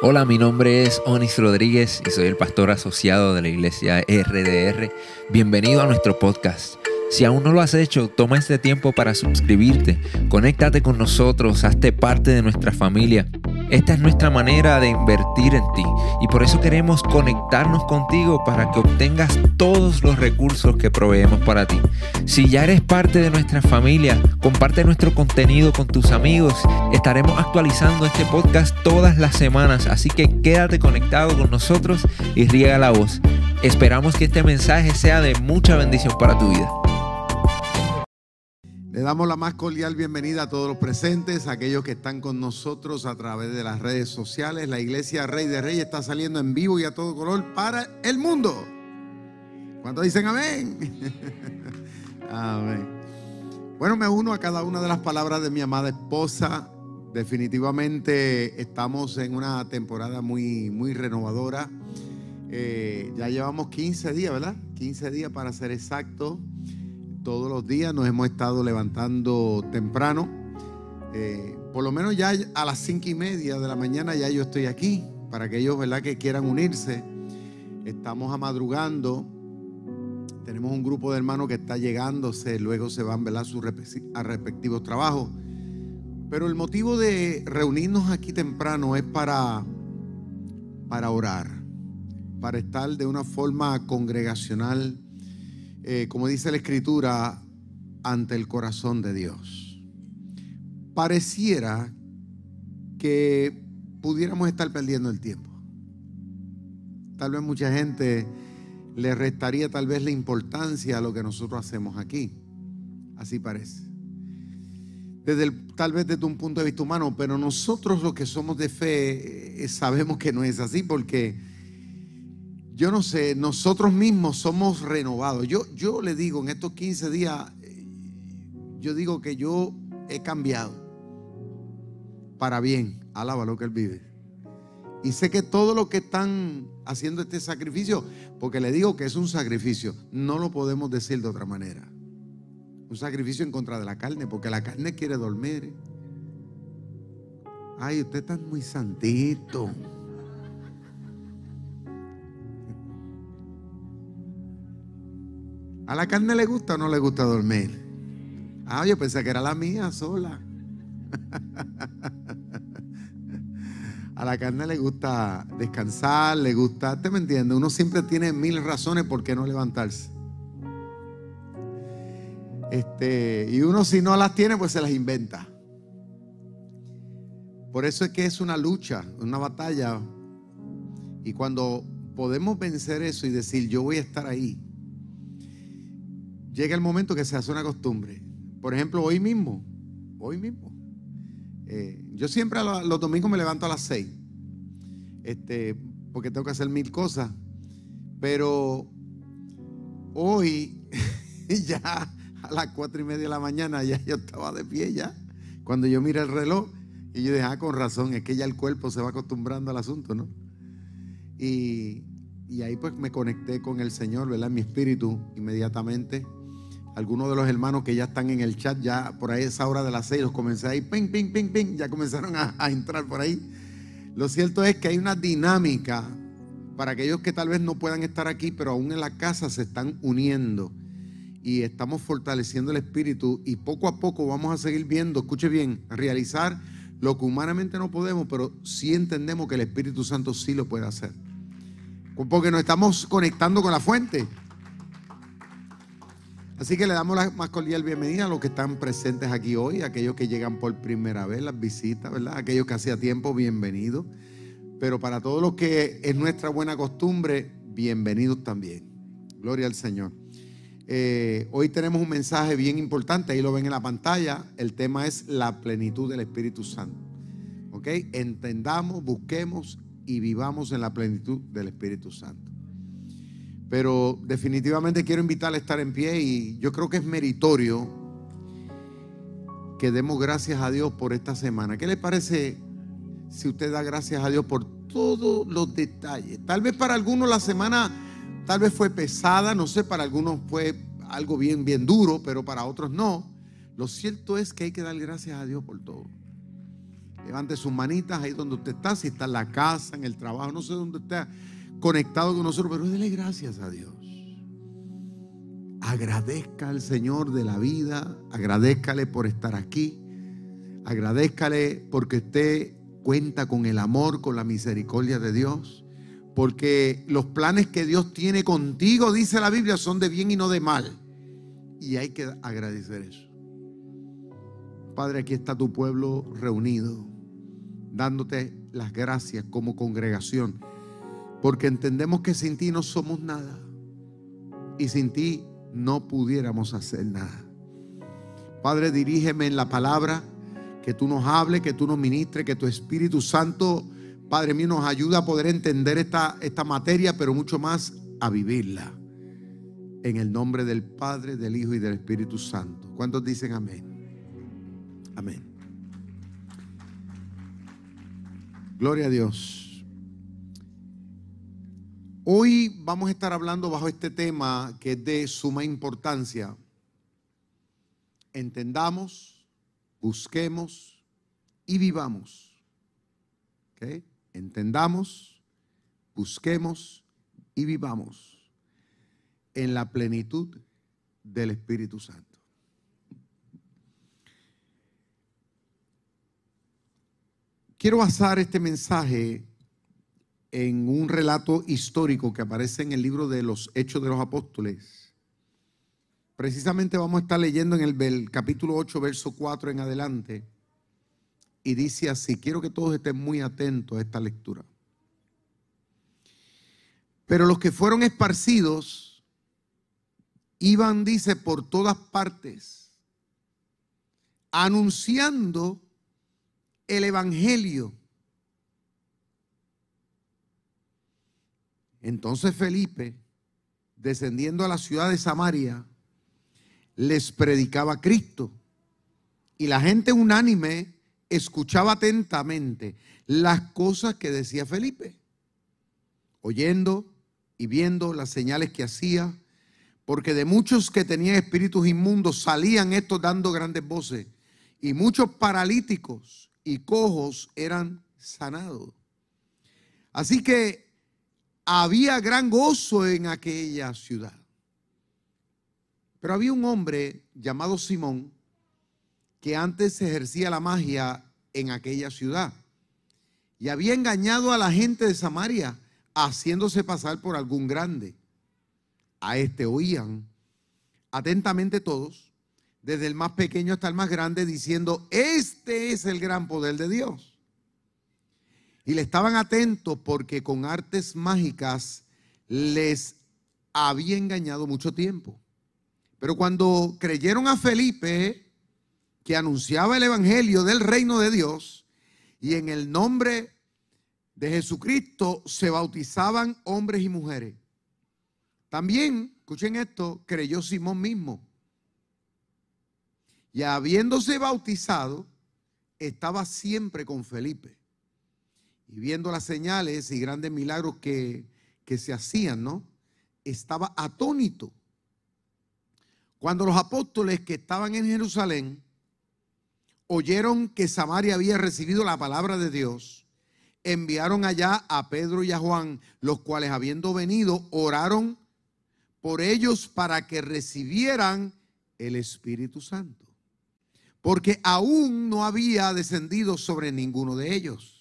Hola, mi nombre es Onis Rodríguez y soy el pastor asociado de la iglesia RDR. Bienvenido a nuestro podcast. Si aún no lo has hecho, toma este tiempo para suscribirte, conéctate con nosotros, hazte parte de nuestra familia. Esta es nuestra manera de invertir en ti y por eso queremos conectarnos contigo para que obtengas todos los recursos que proveemos para ti. Si ya eres parte de nuestra familia, comparte nuestro contenido con tus amigos. Estaremos actualizando este podcast todas las semanas, así que quédate conectado con nosotros y riega la voz. Esperamos que este mensaje sea de mucha bendición para tu vida. Le damos la más cordial bienvenida a todos los presentes, a aquellos que están con nosotros a través de las redes sociales. La iglesia Rey de Reyes está saliendo en vivo y a todo color para el mundo. ¿Cuántos dicen amén? amén. Bueno, me uno a cada una de las palabras de mi amada esposa. Definitivamente estamos en una temporada muy, muy renovadora. Eh, ya llevamos 15 días, ¿verdad? 15 días para ser exacto todos los días nos hemos estado levantando temprano. Eh, por lo menos ya a las cinco y media de la mañana ya yo estoy aquí. Para aquellos ¿verdad? que quieran unirse, estamos amadrugando. Tenemos un grupo de hermanos que está llegándose, luego se van a sus respectivos trabajos. Pero el motivo de reunirnos aquí temprano es para, para orar, para estar de una forma congregacional eh, como dice la escritura, ante el corazón de Dios. Pareciera que pudiéramos estar perdiendo el tiempo. Tal vez mucha gente le restaría tal vez la importancia a lo que nosotros hacemos aquí. Así parece. Desde tal vez desde un punto de vista humano, pero nosotros los que somos de fe eh, sabemos que no es así porque yo no sé, nosotros mismos somos renovados. Yo, yo le digo, en estos 15 días, eh, yo digo que yo he cambiado para bien. Alaba lo que Él vive. Y sé que todos los que están haciendo este sacrificio, porque le digo que es un sacrificio, no lo podemos decir de otra manera. Un sacrificio en contra de la carne, porque la carne quiere dormir. Ay, usted está muy santito. ¿A la carne le gusta o no le gusta dormir? Ah, yo pensé que era la mía sola. A la carne le gusta descansar, le gusta, ¿usted me entiende? Uno siempre tiene mil razones por qué no levantarse. Este, y uno si no las tiene, pues se las inventa. Por eso es que es una lucha, una batalla. Y cuando podemos vencer eso y decir, yo voy a estar ahí, llega el momento que se hace una costumbre. Por ejemplo, hoy mismo, hoy mismo. Eh, yo siempre los domingos me levanto a las seis, este, porque tengo que hacer mil cosas. Pero hoy, ya a las cuatro y media de la mañana, ya yo estaba de pie ya. Cuando yo miré el reloj, y yo dije, ah, con razón, es que ya el cuerpo se va acostumbrando al asunto, ¿no? Y, ahí pues me conecté con el Señor, ¿verdad? Mi espíritu inmediatamente algunos de los hermanos que ya están en el chat, ya por ahí esa hora de las seis, los comencé ahí, ping, ping, ping, ping, ya comenzaron a, entrar por ahí. Lo cierto es que hay una dinámica para aquellos que tal vez no puedan estar aquí, pero aún en la casa se están uniendo y estamos fortaleciendo el espíritu y poco a poco vamos a seguir viendo, escuche bien, realizar lo que humanamente no podemos, pero sí entendemos que el Espíritu Santo sí lo puede hacer. Porque nos estamos conectando con la fuente. Así que le damos la más cordial bienvenida a los que están presentes aquí hoy, aquellos que llegan por primera vez, las visitas, ¿verdad? Aquellos que hacía tiempo, bienvenidos. Pero para todos los que es nuestra buena costumbre, bienvenidos también. Gloria al Señor. Eh, hoy tenemos un mensaje bien importante, ahí lo ven en la pantalla. El tema es la plenitud del Espíritu Santo. ¿Ok? Entendamos, busquemos y vivamos en la plenitud del Espíritu Santo. Pero definitivamente quiero invitarle a estar en pie y yo creo que es meritorio que demos gracias a Dios por esta semana. ¿Qué le parece si usted da gracias a Dios por todos los detalles? Tal vez para algunos la semana tal vez fue pesada, no sé, para algunos fue algo bien, bien duro, pero para otros no. Lo cierto es que hay que dar gracias a Dios por todo. Levante sus manitas ahí donde usted está, si está en la casa, en el trabajo, no sé dónde está conectado con nosotros, pero dele gracias a Dios. Agradezca al Señor de la vida, agradezcale por estar aquí, agradezcale porque usted cuenta con el amor, con la misericordia de Dios, porque los planes que Dios tiene contigo, dice la Biblia, son de bien y no de mal. Y hay que agradecer eso. Padre, aquí está tu pueblo reunido, dándote las gracias como congregación, porque entendemos que sin ti no somos nada y sin ti no pudiéramos hacer nada. Padre, dirígeme en la palabra, que tú nos hables, que tú nos ministres, que tu Espíritu Santo, Padre mío, nos ayude a poder entender esta, esta materia, pero mucho más a vivirla. En el nombre del Padre, del Hijo y del Espíritu Santo. ¿Cuántos dicen amén? Amén. Gloria a Dios. Hoy vamos a estar hablando bajo este tema que es de suma importancia. Entendamos, busquemos y vivamos. Entendamos, busquemos y vivamos en la plenitud del Espíritu Santo. Quiero basar este mensaje en un relato histórico que aparece en el libro de los Hechos de los Apóstoles. Precisamente vamos a estar leyendo en el, capítulo 8, verso 4 en adelante. Y dice así, quiero que todos estén muy atentos a esta lectura. Pero los que fueron esparcidos iban, dice, por todas partes, anunciando el Evangelio. Entonces Felipe, descendiendo a la ciudad de Samaria, les predicaba Cristo. Y la gente unánime escuchaba atentamente las cosas que decía Felipe, oyendo y viendo las señales que hacía, porque de muchos que tenían espíritus inmundos salían estos dando grandes voces, y muchos paralíticos y cojos eran sanados. Así que había gran gozo en aquella ciudad. Pero había un hombre llamado Simón que antes ejercía la magia en aquella ciudad y había engañado a la gente de Samaria haciéndose pasar por algún grande. A este oían atentamente todos desde el más pequeño hasta el más grande, diciendo, este es el gran poder de Dios. Y le estaban atentos porque con artes mágicas les había engañado mucho tiempo. Pero cuando creyeron a Felipe, que anunciaba el Evangelio del reino de Dios, y en el nombre de Jesucristo se bautizaban hombres y mujeres. También, escuchen esto, creyó Simón mismo y habiéndose bautizado, estaba siempre con Felipe. Y viendo las señales y grandes milagros que, que se hacían, ¿no? Estaba atónito. Cuando los apóstoles que estaban en Jerusalén oyeron que Samaria había recibido la palabra de Dios, enviaron allá a Pedro y a Juan, los cuales habiendo venido, oraron por ellos para que recibieran el Espíritu Santo porque aún no había descendido sobre ninguno de ellos,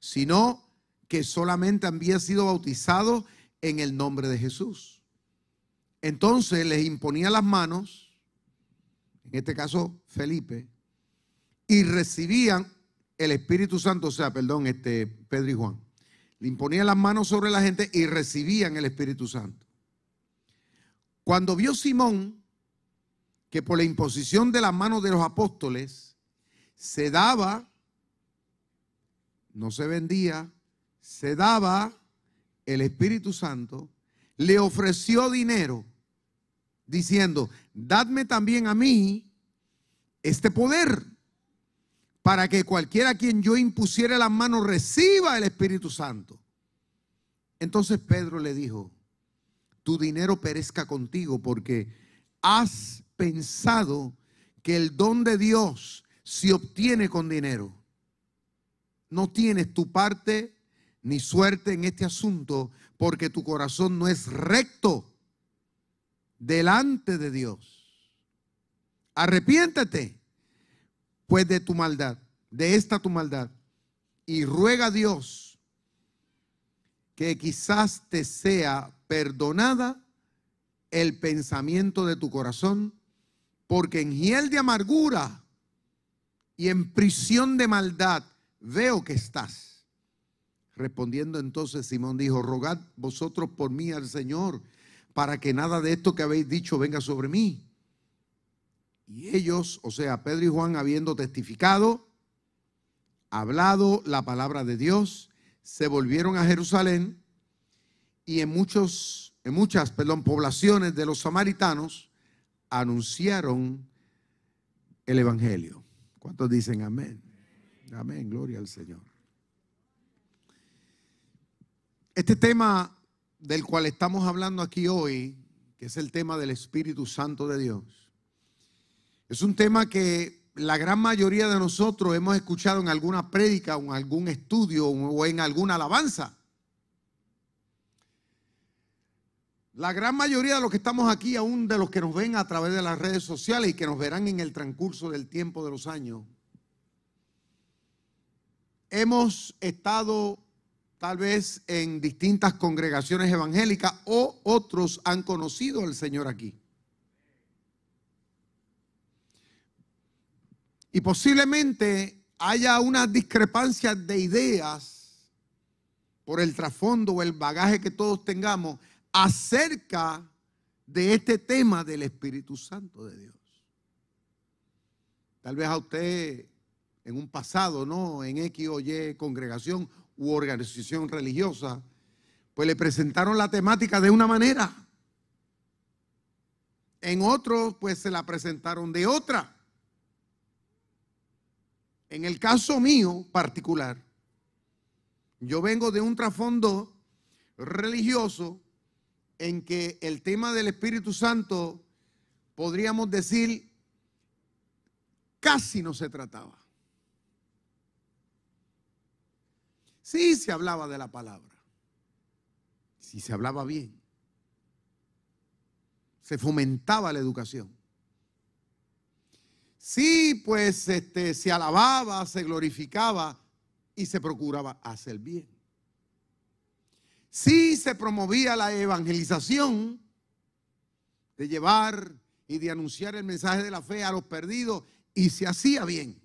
sino que solamente había sido bautizado en el nombre de Jesús. Entonces les imponía las manos, en este caso Felipe, y recibían el Espíritu Santo, o sea, perdón, este Pedro y Juan. Le imponían las manos sobre la gente y recibían el Espíritu Santo. Cuando vio Simón que por la imposición de las manos de los apóstoles se daba, no se vendía, se daba el Espíritu Santo, le ofreció dinero diciendo, dadme también a mí este poder para que cualquiera a quien yo impusiera las manos reciba el Espíritu Santo. Entonces Pedro le dijo, tu dinero perezca contigo porque has pensado que el don de Dios se obtiene con dinero. No tienes tu parte ni suerte en este asunto porque tu corazón no es recto delante de Dios. Arrepiéntete pues de tu maldad, de esta tu maldad, y ruega a Dios que quizás te sea perdonada el pensamiento de tu corazón, porque en hiel de amargura y en prisión de maldad veo que estás. Respondiendo entonces Simón dijo, rogad vosotros por mí al Señor, para que nada de esto que habéis dicho venga sobre mí. Y ellos, o sea, Pedro y Juan, habiendo testificado, hablado la palabra de Dios, se volvieron a Jerusalén y en muchos, en muchas, perdón, poblaciones de los samaritanos anunciaron el evangelio. ¿Cuántos dicen amén? Amén, gloria al Señor. Este tema del cual estamos hablando aquí hoy, que es el tema del Espíritu Santo de Dios, es un tema que la gran mayoría de nosotros hemos escuchado en alguna prédica o en algún estudio o en alguna alabanza. La gran mayoría de los que estamos aquí, aún de los que nos ven a través de las redes sociales y que nos verán en el transcurso del tiempo de los años, hemos estado tal vez en distintas congregaciones evangélicas o otros han conocido al Señor aquí. Y posiblemente haya una discrepancia de ideas por el trasfondo o el bagaje que todos tengamos acerca de este tema del Espíritu Santo de Dios. Tal vez a usted en un pasado, ¿no? En X o Y congregación u organización religiosa, pues le presentaron la temática de una manera. En otros, pues se la presentaron de otra. En el caso mío particular, yo vengo de un trasfondo religioso en que el tema del Espíritu Santo, podríamos decir, casi no se trataba. Sí se hablaba de la palabra, si se hablaba bien, se fomentaba la educación. Sí, pues este, se alababa, se glorificaba y se procuraba hacer bien. Sí se promovía la evangelización de llevar y de anunciar el mensaje de la fe a los perdidos y se hacía bien.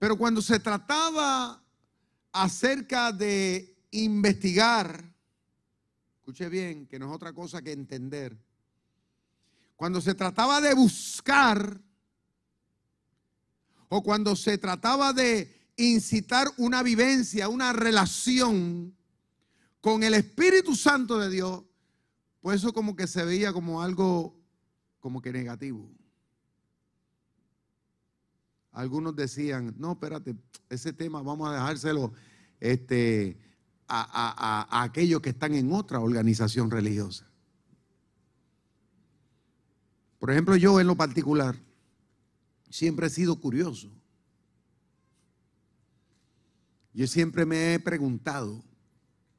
Pero cuando se trataba acerca de investigar, escuche bien, que no es otra cosa que entender, cuando se trataba de buscar o cuando se trataba de incitar una vivencia, una relación con el Espíritu Santo de Dios, pues eso como que se veía como algo como que negativo. Algunos decían, no, espérate, ese tema vamos a dejárselo este, a, aquellos que están en otra organización religiosa. Por ejemplo, yo en lo particular siempre he sido curioso. Yo siempre me he preguntado,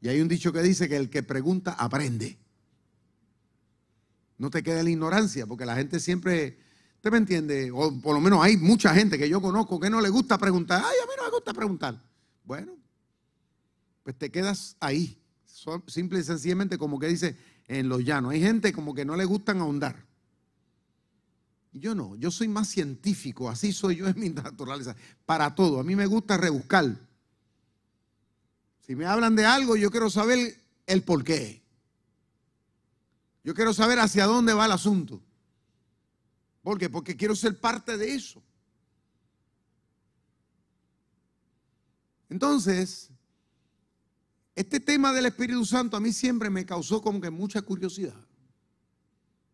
y hay un dicho que dice que el que pregunta aprende. No te quede la ignorancia, porque la gente siempre ¿Usted me entiende? O por lo menos hay mucha gente que yo conozco que no le gusta preguntar. Ay, a mí no me gusta preguntar. Bueno, pues te quedas ahí. Simple y sencillamente como que dice en los llanos. Hay gente como que no le gustan ahondar. Yo no, yo soy más científico, así soy yo en mi naturaleza, para todo. A mí me gusta rebuscar. Si me hablan de algo, yo quiero saber el por qué. Yo quiero saber hacia dónde va el asunto. ¿Por qué? Porque quiero ser parte de eso. Entonces, este tema del Espíritu Santo a mí siempre me causó como que mucha curiosidad.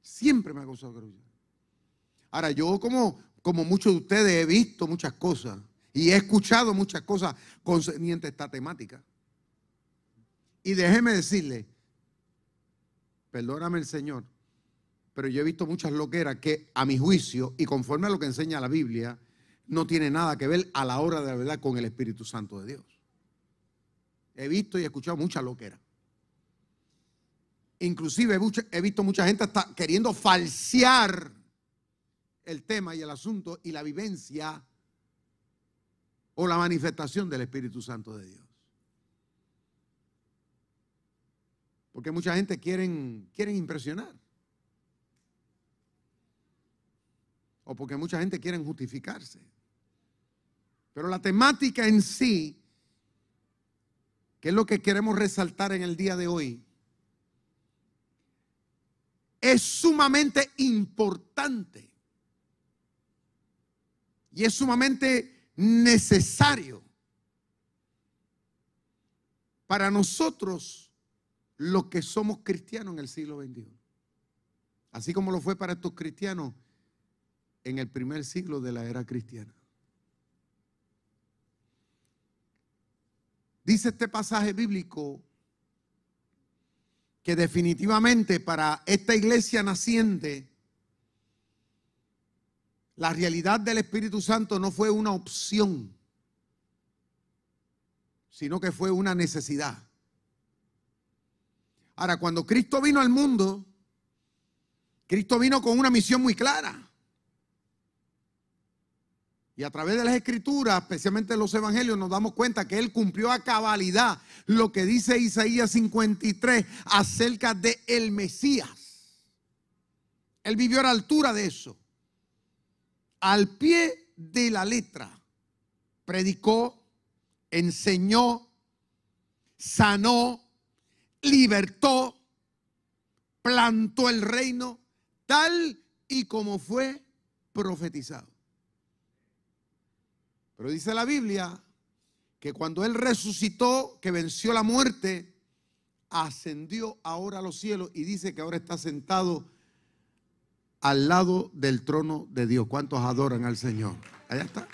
Siempre me ha causado curiosidad. Ahora, yo como, como muchos de ustedes he visto muchas cosas y he escuchado muchas cosas concernientes a esta temática. Y déjeme decirle, perdóname el Señor, pero yo he visto muchas loqueras que a mi juicio y conforme a lo que enseña la Biblia, no tiene nada que ver a la hora de la verdad con el Espíritu Santo de Dios. He visto y escuchado mucha loquera. Inclusive he visto mucha gente hasta queriendo falsear el tema y el asunto y la vivencia o la manifestación del Espíritu Santo de Dios. Porque mucha gente quieren impresionar. O porque mucha gente quiere justificarse. Pero la temática en sí, que es lo que queremos resaltar en el día de hoy, es sumamente importante y es sumamente necesario para nosotros los que somos cristianos en el siglo XXI. Así como lo fue para estos cristianos en el primer siglo de la era cristiana. Dice este pasaje bíblico que definitivamente para esta iglesia naciente, la realidad del Espíritu Santo no fue una opción, sino que fue una necesidad. Ahora, cuando Cristo vino al mundo, Cristo vino con una misión muy clara. Y a través de las escrituras, especialmente los evangelios, nos damos cuenta que Él cumplió a cabalidad lo que dice Isaías 53 acerca de el Mesías. Él vivió a la altura de eso. Al pie de la letra, predicó, enseñó, sanó, libertó, plantó el reino, tal y como fue profetizado. Pero dice la Biblia que cuando Él resucitó, que venció la muerte, ascendió ahora a los cielos y dice que ahora está sentado al lado del trono de Dios. ¿Cuántos adoran al Señor? Allá está.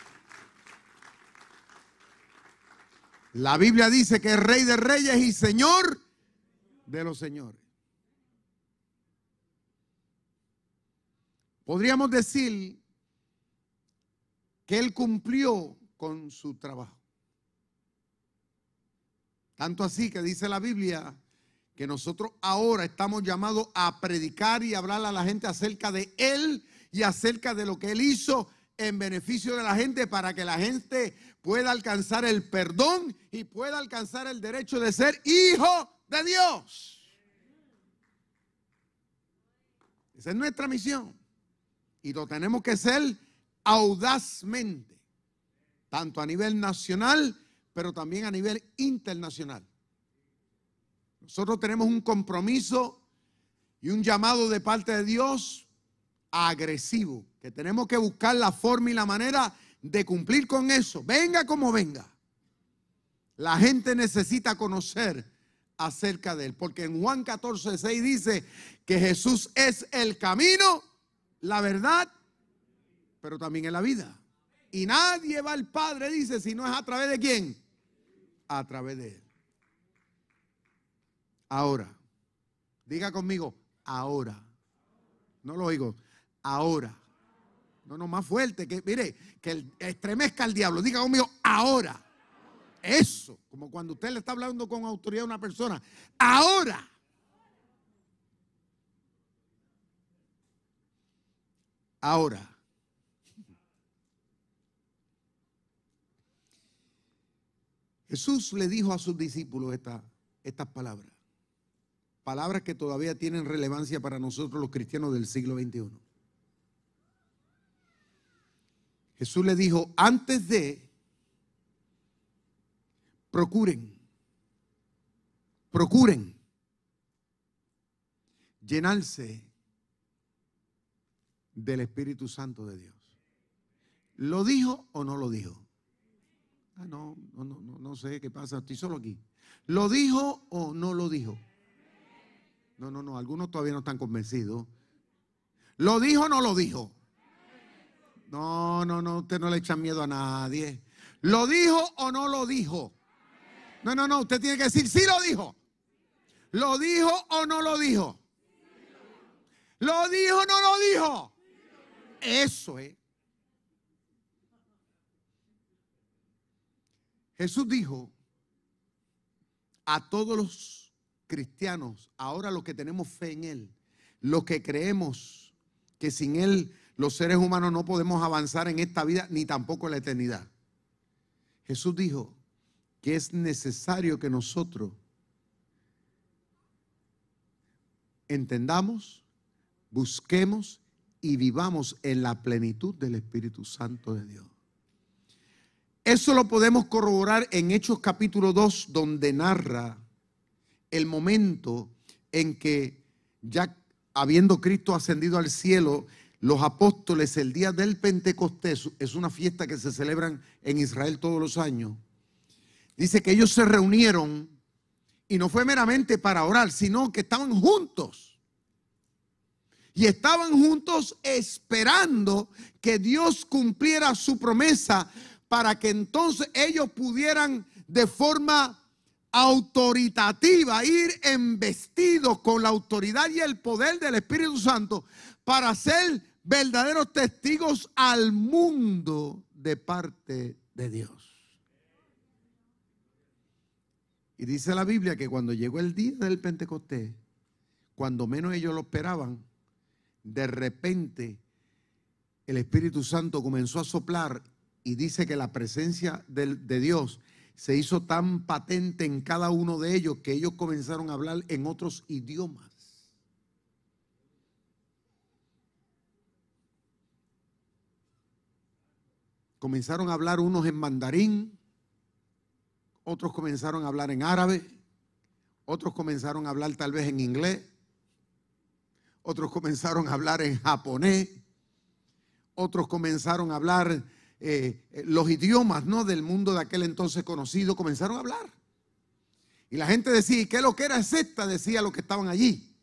La Biblia dice que es rey de reyes y señor de los señores. Podríamos decir él cumplió con su trabajo. Tanto así que dice la Biblia que nosotros ahora estamos llamados a predicar y hablar a la gente acerca de Él y acerca de lo que Él hizo en beneficio de la gente para que la gente pueda alcanzar el perdón y pueda alcanzar el derecho de ser hijo de Dios. Esa es nuestra misión. Y lo tenemos que ser audazmente, tanto a nivel nacional, pero también a nivel internacional. Nosotros tenemos un compromiso y un llamado de parte de Dios agresivo, que tenemos que buscar la forma y la manera de cumplir con eso, venga como venga. La gente necesita conocer acerca de él, porque en Juan 14, 6 dice que Jesús es el camino, la verdad pero también en la vida. Y nadie va al Padre, dice, si no es a través de quién. A través de Él. Ahora, diga conmigo, ahora. No lo oigo, ahora. No, no, más fuerte, que mire, que estremezca el diablo. Diga conmigo, ahora. Eso, como cuando usted le está hablando con autoridad a una persona. Ahora. Ahora. Jesús le dijo a sus discípulos estas palabras. Palabras que todavía tienen relevancia para nosotros los cristianos del siglo XXI. Jesús le dijo, antes de, procuren, procuren llenarse del Espíritu Santo de Dios. ¿Lo dijo o no lo dijo? Ah, no, no, no, no sé qué pasa, estoy solo aquí. ¿Lo dijo o no lo dijo? No, no, no, algunos todavía no están convencidos. ¿Lo dijo o no lo dijo? No, no, no, usted no le echa miedo a nadie. ¿Lo dijo o no lo dijo? No, no, no, usted tiene que decir, sí lo dijo. ¿Lo dijo o no lo dijo? ¿Lo dijo o no lo dijo? Eso es. Jesús dijo a todos los cristianos, ahora los que tenemos fe en Él, los que creemos que sin Él los seres humanos no podemos avanzar en esta vida ni tampoco en la eternidad. Jesús dijo que es necesario que nosotros entendamos, busquemos y vivamos en la plenitud del Espíritu Santo de Dios. Eso lo podemos corroborar en Hechos capítulo 2, donde narra el momento en que ya habiendo Cristo ascendido al cielo, los apóstoles el día del Pentecostés, es una fiesta que se celebran en Israel todos los años, dice que ellos se reunieron y no fue meramente para orar, sino que estaban juntos. Y estaban juntos esperando que Dios cumpliera su promesa para que entonces ellos pudieran de forma autoritativa ir embestidos con la autoridad y el poder del Espíritu Santo para ser verdaderos testigos al mundo de parte de Dios. Y dice la Biblia que cuando llegó el día del Pentecostés, cuando menos ellos lo esperaban, de repente el Espíritu Santo comenzó a soplar y dice que la presencia de, de, Dios se hizo tan patente en cada uno de ellos que ellos comenzaron a hablar en otros idiomas. Comenzaron a hablar unos en mandarín, otros comenzaron a hablar en árabe, otros comenzaron a hablar tal vez en inglés, otros comenzaron a hablar en japonés, otros comenzaron a hablar eh, eh, los idiomas ¿no? del mundo de aquel entonces conocido, comenzaron a hablar. Y la gente decía, ¿y qué es lo que era esta? Decía los que estaban allí.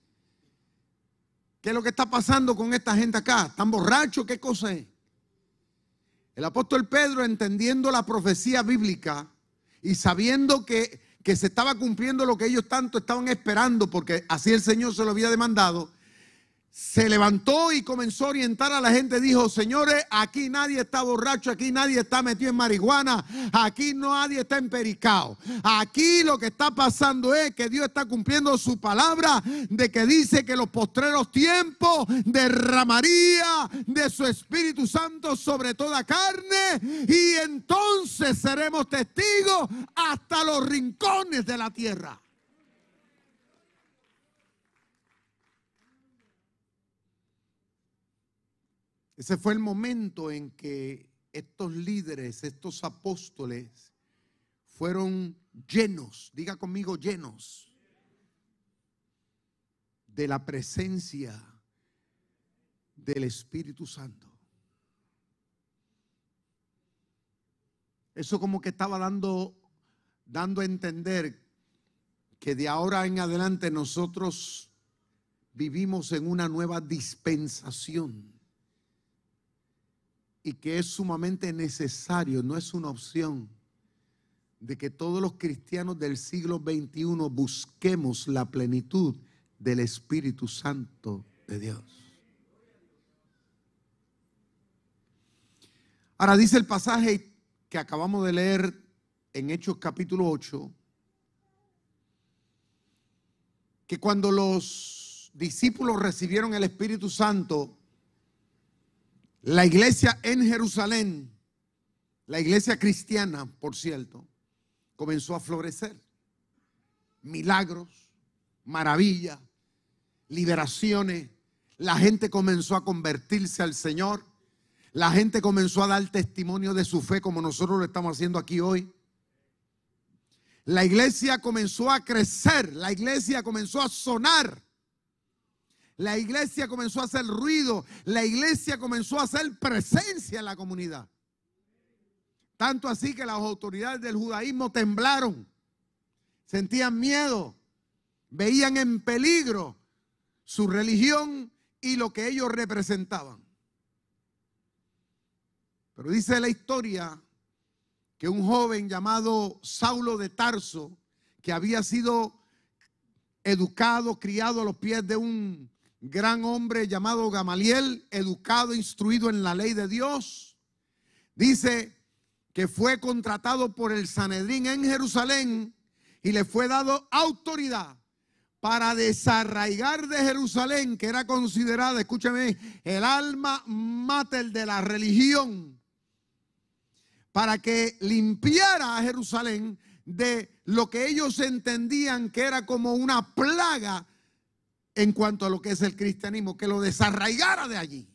¿Qué es lo que está pasando con esta gente acá? ¿Están borrachos? ¿Qué cosa es? El apóstol Pedro, entendiendo la profecía bíblica y sabiendo que, que se estaba cumpliendo lo que ellos tanto estaban esperando, porque así el Señor se lo había demandado, se levantó y comenzó a orientar a la gente. Dijo, señores, aquí nadie está borracho, aquí nadie está metido en marihuana, aquí nadie está empericado. Aquí lo que está pasando es que Dios está cumpliendo su palabra de que dice que los postreros tiempos derramaría de su Espíritu Santo sobre toda carne y entonces seremos testigos hasta los rincones de la tierra. Ese fue el momento en que estos líderes, estos apóstoles, fueron llenos, diga conmigo llenos, de la presencia del Espíritu Santo. Eso como que estaba dando, dando a entender que de ahora en adelante nosotros vivimos en una nueva dispensación y que es sumamente necesario, no es una opción, de que todos los cristianos del siglo XXI busquemos la plenitud del Espíritu Santo de Dios. Ahora dice el pasaje que acabamos de leer en Hechos capítulo 8, que cuando los discípulos recibieron el Espíritu Santo, la iglesia en Jerusalén, la iglesia cristiana, por cierto, comenzó a florecer. Milagros, maravillas, liberaciones. La gente comenzó a convertirse al Señor. La gente comenzó a dar testimonio de su fe como nosotros lo estamos haciendo aquí hoy. La iglesia comenzó a crecer, la iglesia comenzó a sonar. La iglesia comenzó a hacer ruido. La iglesia comenzó a hacer presencia en la comunidad. Tanto así que las autoridades del judaísmo temblaron. Sentían miedo. Veían en peligro su religión y lo que ellos representaban. Pero dice la historia que un joven llamado Saulo de Tarso, que había sido educado, criado a los pies de un gran hombre llamado Gamaliel, educado, instruido en la ley de Dios, dice que fue contratado por el Sanedrín en Jerusalén y le fue dado autoridad para desarraigar de Jerusalén, que era considerada, escúchame, el alma mater de la religión, para que limpiara a Jerusalén de lo que ellos entendían que era como una plaga en cuanto a lo que es el cristianismo, que lo desarraigara de allí.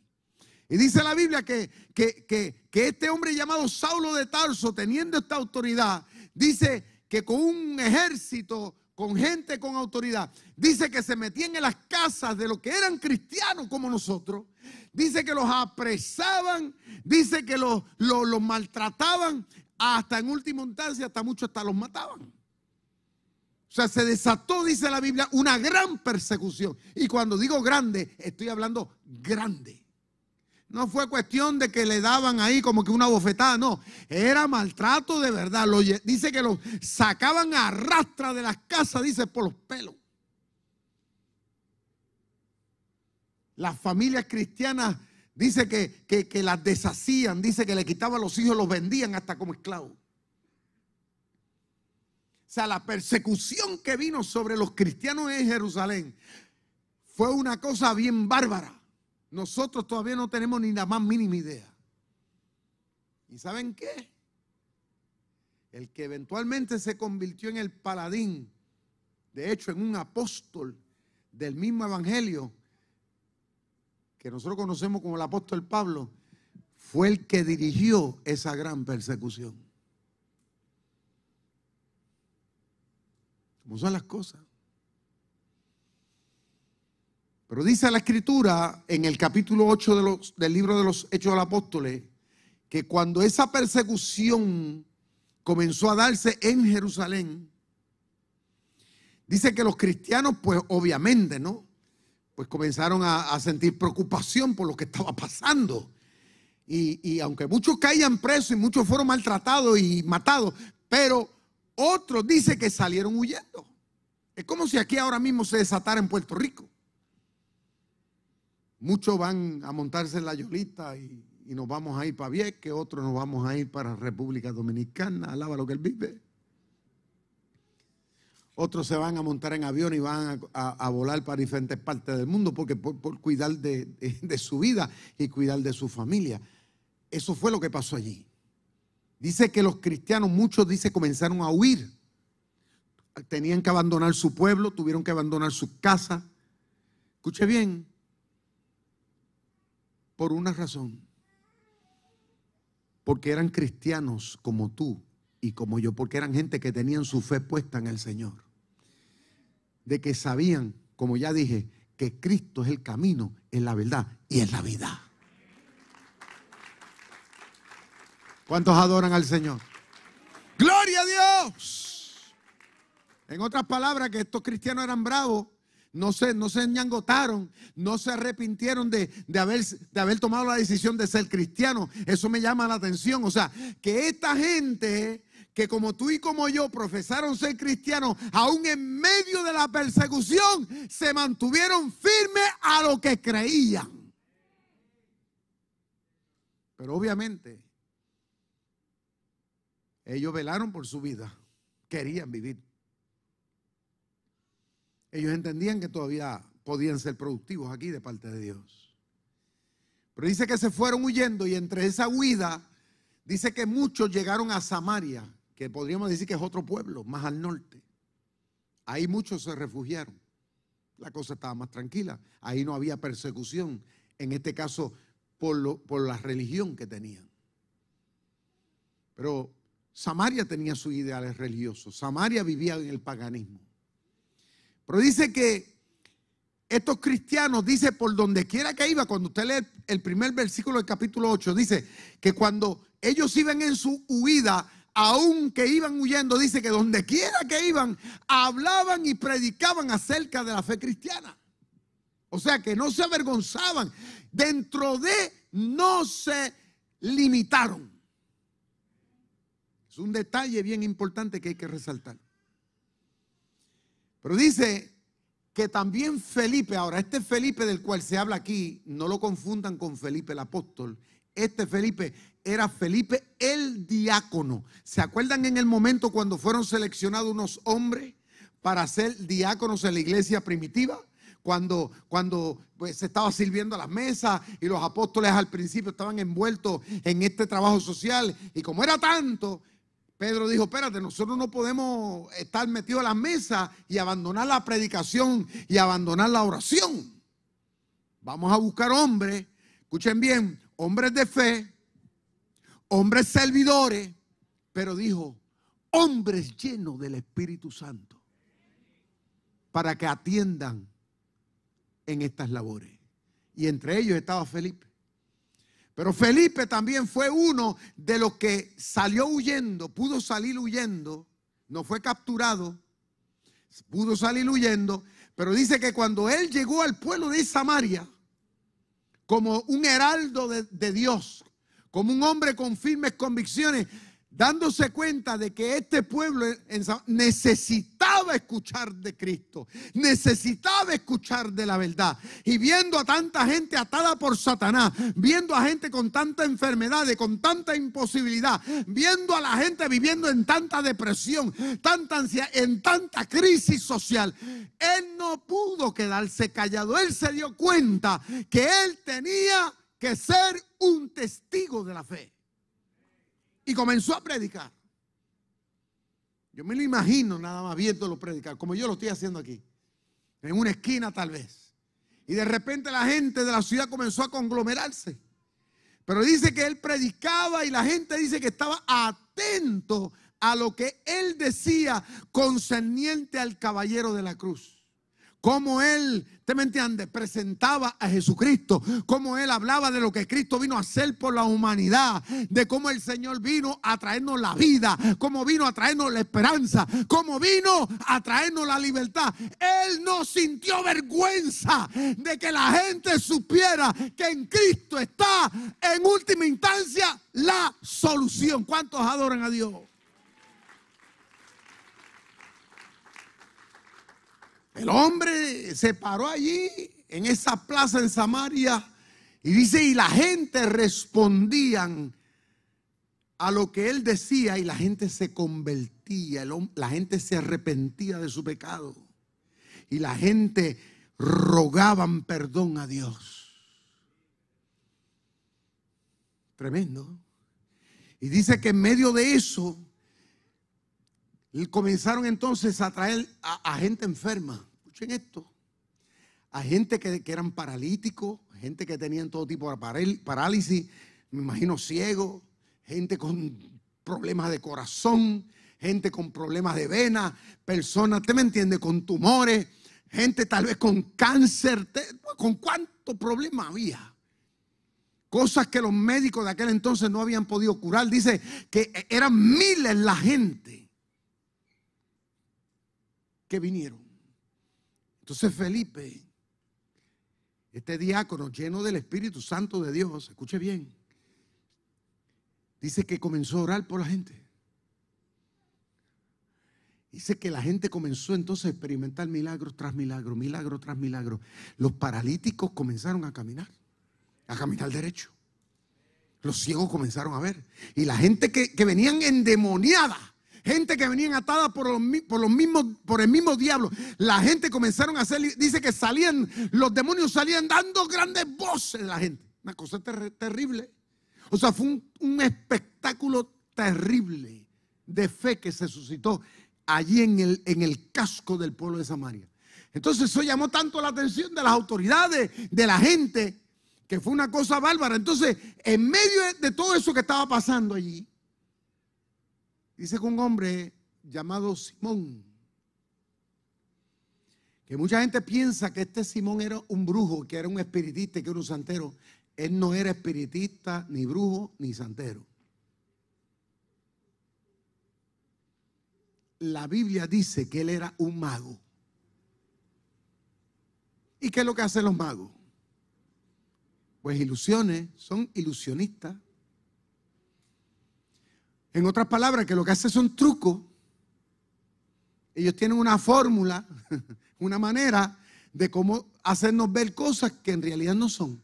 Y dice la Biblia que, que, que, este hombre llamado Saulo de Tarso, teniendo esta autoridad, dice que con un ejército, con gente con autoridad, dice que se metían en las casas de los que eran cristianos como nosotros, dice que los apresaban, dice que los, los, los maltrataban, hasta en última instancia, hasta muchos hasta los mataban. O sea, se desató, dice la Biblia, una gran persecución. Y cuando digo grande, estoy hablando grande. No fue cuestión de que le daban ahí como que una bofetada, no. Era maltrato de verdad. dice que lo sacaban a rastra de las casas, dice, por los pelos. Las familias cristianas, dice que, que, las deshacían, dice que le quitaban los hijos, los vendían hasta como esclavos. Sea, la persecución que vino sobre los cristianos en Jerusalén fue una cosa bien bárbara. Nosotros todavía no tenemos ni la más mínima idea. ¿Y saben qué? El que eventualmente se convirtió en el paladín, de hecho en un apóstol del mismo evangelio, que nosotros conocemos como el apóstol Pablo, fue el que dirigió esa gran persecución. ¿Cómo son las cosas? Pero dice la escritura en el capítulo 8 de los, del libro de los Hechos de los Apóstoles que cuando esa persecución comenzó a darse en Jerusalén, dice que los cristianos, pues obviamente, ¿no? Pues comenzaron a, sentir preocupación por lo que estaba pasando. Y, y, aunque muchos caían presos y muchos fueron maltratados y matados, pero otros dice que salieron huyendo. Es como si aquí ahora mismo se desatara en Puerto Rico. Muchos van a montarse en la Yolita y, nos vamos a ir para Vieques, otros nos vamos a ir para República Dominicana, alaba lo que él vive. Otros se van a montar en avión y van a, volar para diferentes partes del mundo porque por, cuidar de, de, su vida y cuidar de su familia. Eso fue lo que pasó allí. Dice que los cristianos, muchos dice, comenzaron a huir. Tenían que abandonar su pueblo, tuvieron que abandonar su casa. Escuche bien, por una razón. Porque eran cristianos como tú y como yo, porque eran gente que tenían su fe puesta en el Señor. De que sabían, como ya dije, que Cristo es el camino, es la verdad y es la vida. ¿Cuántos adoran al Señor? Gloria a Dios. En otras palabras, que estos cristianos eran bravos no se, no no se arrepintieron de, haber, de haber tomado la decisión de ser cristiano. Eso me llama la atención. O sea, que esta gente que como tú y como yo profesaron ser cristianos, aún en medio de la persecución, se mantuvieron firmes a lo que creían. Pero obviamente, ellos velaron por su vida, querían vivir. Ellos entendían que todavía podían ser productivos aquí de parte de Dios. Pero dice que se fueron huyendo y entre esa huida, dice que muchos llegaron a Samaria, que podríamos decir que es otro pueblo, más al norte. Ahí muchos se refugiaron. La cosa estaba más tranquila. Ahí no había persecución, en este caso por, por la religión que tenían. Pero Samaria tenía sus ideales religiosos. Samaria vivía en el paganismo. Pero dice que estos cristianos, dice por donde quiera que iba, cuando usted lee el primer versículo del capítulo 8, dice que cuando ellos iban en su huida, aunque iban huyendo, dice que donde quiera que iban, hablaban y predicaban acerca de la fe cristiana. O sea que no se avergonzaban. Dentro de no se limitaron. Es un detalle bien importante que hay que resaltar. Pero dice que también Felipe, ahora este Felipe del cual se habla aquí, no lo confundan con Felipe el apóstol. Este Felipe era Felipe el diácono. ¿Se acuerdan en el momento cuando fueron seleccionados unos hombres para ser diáconos en la iglesia primitiva? Cuando, cuando pues, se estaba sirviendo a las mesas y los apóstoles al principio estaban envueltos en este trabajo social. Y como era tanto, Pedro dijo, espérate, nosotros no podemos estar metidos a la mesa y abandonar la predicación y abandonar la oración. Vamos a buscar hombres, escuchen bien, hombres de fe, hombres servidores, pero dijo, hombres llenos del Espíritu Santo, para que atiendan en estas labores. Y entre ellos estaba Felipe. Pero Felipe también fue uno de los que salió huyendo, pudo salir huyendo, no fue capturado, pudo salir huyendo, pero dice que cuando él llegó al pueblo de Samaria, como un heraldo de, de Dios, como un hombre con firmes convicciones, dándose cuenta de que este pueblo necesitaba escuchar de Cristo, necesitaba escuchar de la verdad. Y viendo a tanta gente atada por Satanás, viendo a gente con tanta enfermedad, con tanta imposibilidad, viendo a la gente viviendo en tanta depresión, tanta ansiedad, en tanta crisis social, él no pudo quedarse callado. Él se dio cuenta que él tenía que ser un testigo de la fe. Y comenzó a predicar. Yo me lo imagino nada más viéndolo predicar, como yo lo estoy haciendo aquí, en una esquina tal vez. Y de repente la gente de la ciudad comenzó a conglomerarse. Pero dice que él predicaba y la gente dice que estaba atento a lo que él decía concerniente al caballero de la cruz cómo él, ¿te me entiendes? Presentaba a Jesucristo, cómo él hablaba de lo que Cristo vino a hacer por la humanidad, de cómo el Señor vino a traernos la vida, cómo vino a traernos la esperanza, cómo vino a traernos la libertad. Él no sintió vergüenza de que la gente supiera que en Cristo está en última instancia la solución. ¿Cuántos adoran a Dios? El hombre se paró allí en esa plaza en Samaria y dice, y la gente respondían a lo que él decía y la gente se convertía, la gente se arrepentía de su pecado y la gente rogaban perdón a Dios. Tremendo. Y dice que en medio de eso, comenzaron entonces a traer a, gente enferma. Escuchen esto. A gente que, eran paralíticos, gente que tenían todo tipo de parálisis, me imagino ciego, gente con problemas de corazón, gente con problemas de vena, personas, ¿usted me entiende? Con tumores, gente tal vez con cáncer, con cuánto problema había. Cosas que los médicos de aquel entonces no habían podido curar. Dice que eran miles la gente que vinieron. Entonces Felipe, este diácono lleno del Espíritu Santo de Dios, escuche bien, dice que comenzó a orar por la gente. Dice que la gente comenzó entonces a experimentar milagros tras milagros, milagro tras milagro. Los paralíticos comenzaron a caminar, a caminar derecho. Los ciegos comenzaron a ver. Y la gente que, que venían endemoniada gente que venían atadas por por por el mismo diablo. La gente comenzaron a hacer, dice que salían, los demonios salían dando grandes voces la gente. Una cosa terrible. O sea, fue un, espectáculo terrible de fe que se suscitó allí en el, en el casco del pueblo de Samaria. Entonces eso llamó tanto la atención de las autoridades, de la gente, que fue una cosa bárbara. Entonces, en medio de todo eso que estaba pasando allí, Dice que un hombre llamado Simón, que mucha gente piensa que este Simón era un brujo, que era un espiritista, que era un santero. Él no era espiritista, ni brujo, ni santero. La Biblia dice que él era un mago. ¿Y qué es lo que hacen los magos? Pues ilusiones, son ilusionistas. En otras palabras, que lo que hace son trucos. Ellos tienen una fórmula, una manera de cómo hacernos ver cosas que en realidad no son.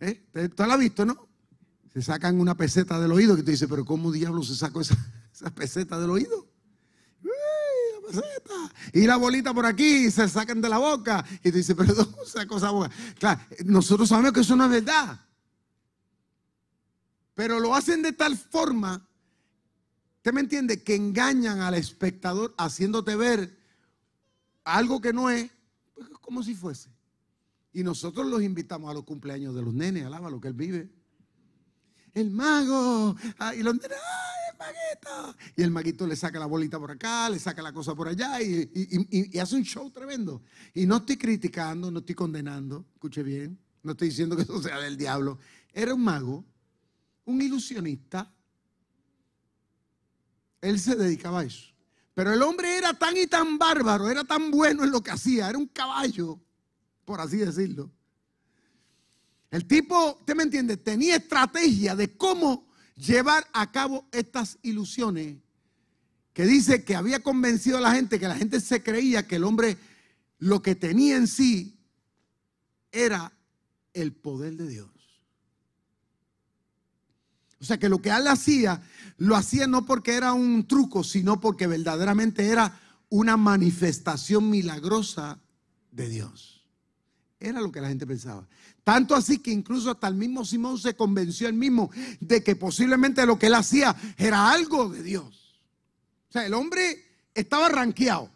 ¿Eh? Usted lo ha visto, ¿no? se sacan una peseta del oído que te dice, pero ¿cómo diablo se sacó esa, esa peseta del oído? la peseta. Y la bolita por aquí se sacan de la boca. Y te dice, pero ¿cómo sacó esa boca? Claro, nosotros sabemos que eso no es verdad. Pero lo hacen de tal forma, ¿usted me entiende? Que engañan al espectador haciéndote ver algo que no es, pues, como si fuese. Y nosotros los invitamos a los cumpleaños de los nenes, alaba lo que él vive el mago. Ah, y los el maguito! Y el maguito le saca la bolita por acá, le saca la cosa por allá y, hace un show tremendo. Y no estoy criticando, no estoy condenando, escuche bien, no estoy diciendo que eso sea del diablo. Era un mago, un ilusionista. Él se dedicaba a eso. Pero el hombre era tan y tan bárbaro, era tan bueno en lo que hacía, era un caballo, por así decirlo el tipo, ¿usted me entiende? Tenía estrategia de cómo llevar a cabo estas ilusiones que dice que había convencido a la gente, que la gente se creía que el hombre lo que tenía en sí era el poder de Dios. O sea que lo que él hacía, lo hacía no porque era un truco, sino porque verdaderamente era una manifestación milagrosa de Dios. Era lo que la gente pensaba. Tanto así que incluso hasta el mismo Simón se convenció él mismo de que posiblemente lo que él hacía era algo de Dios. O sea, el hombre estaba ranqueado.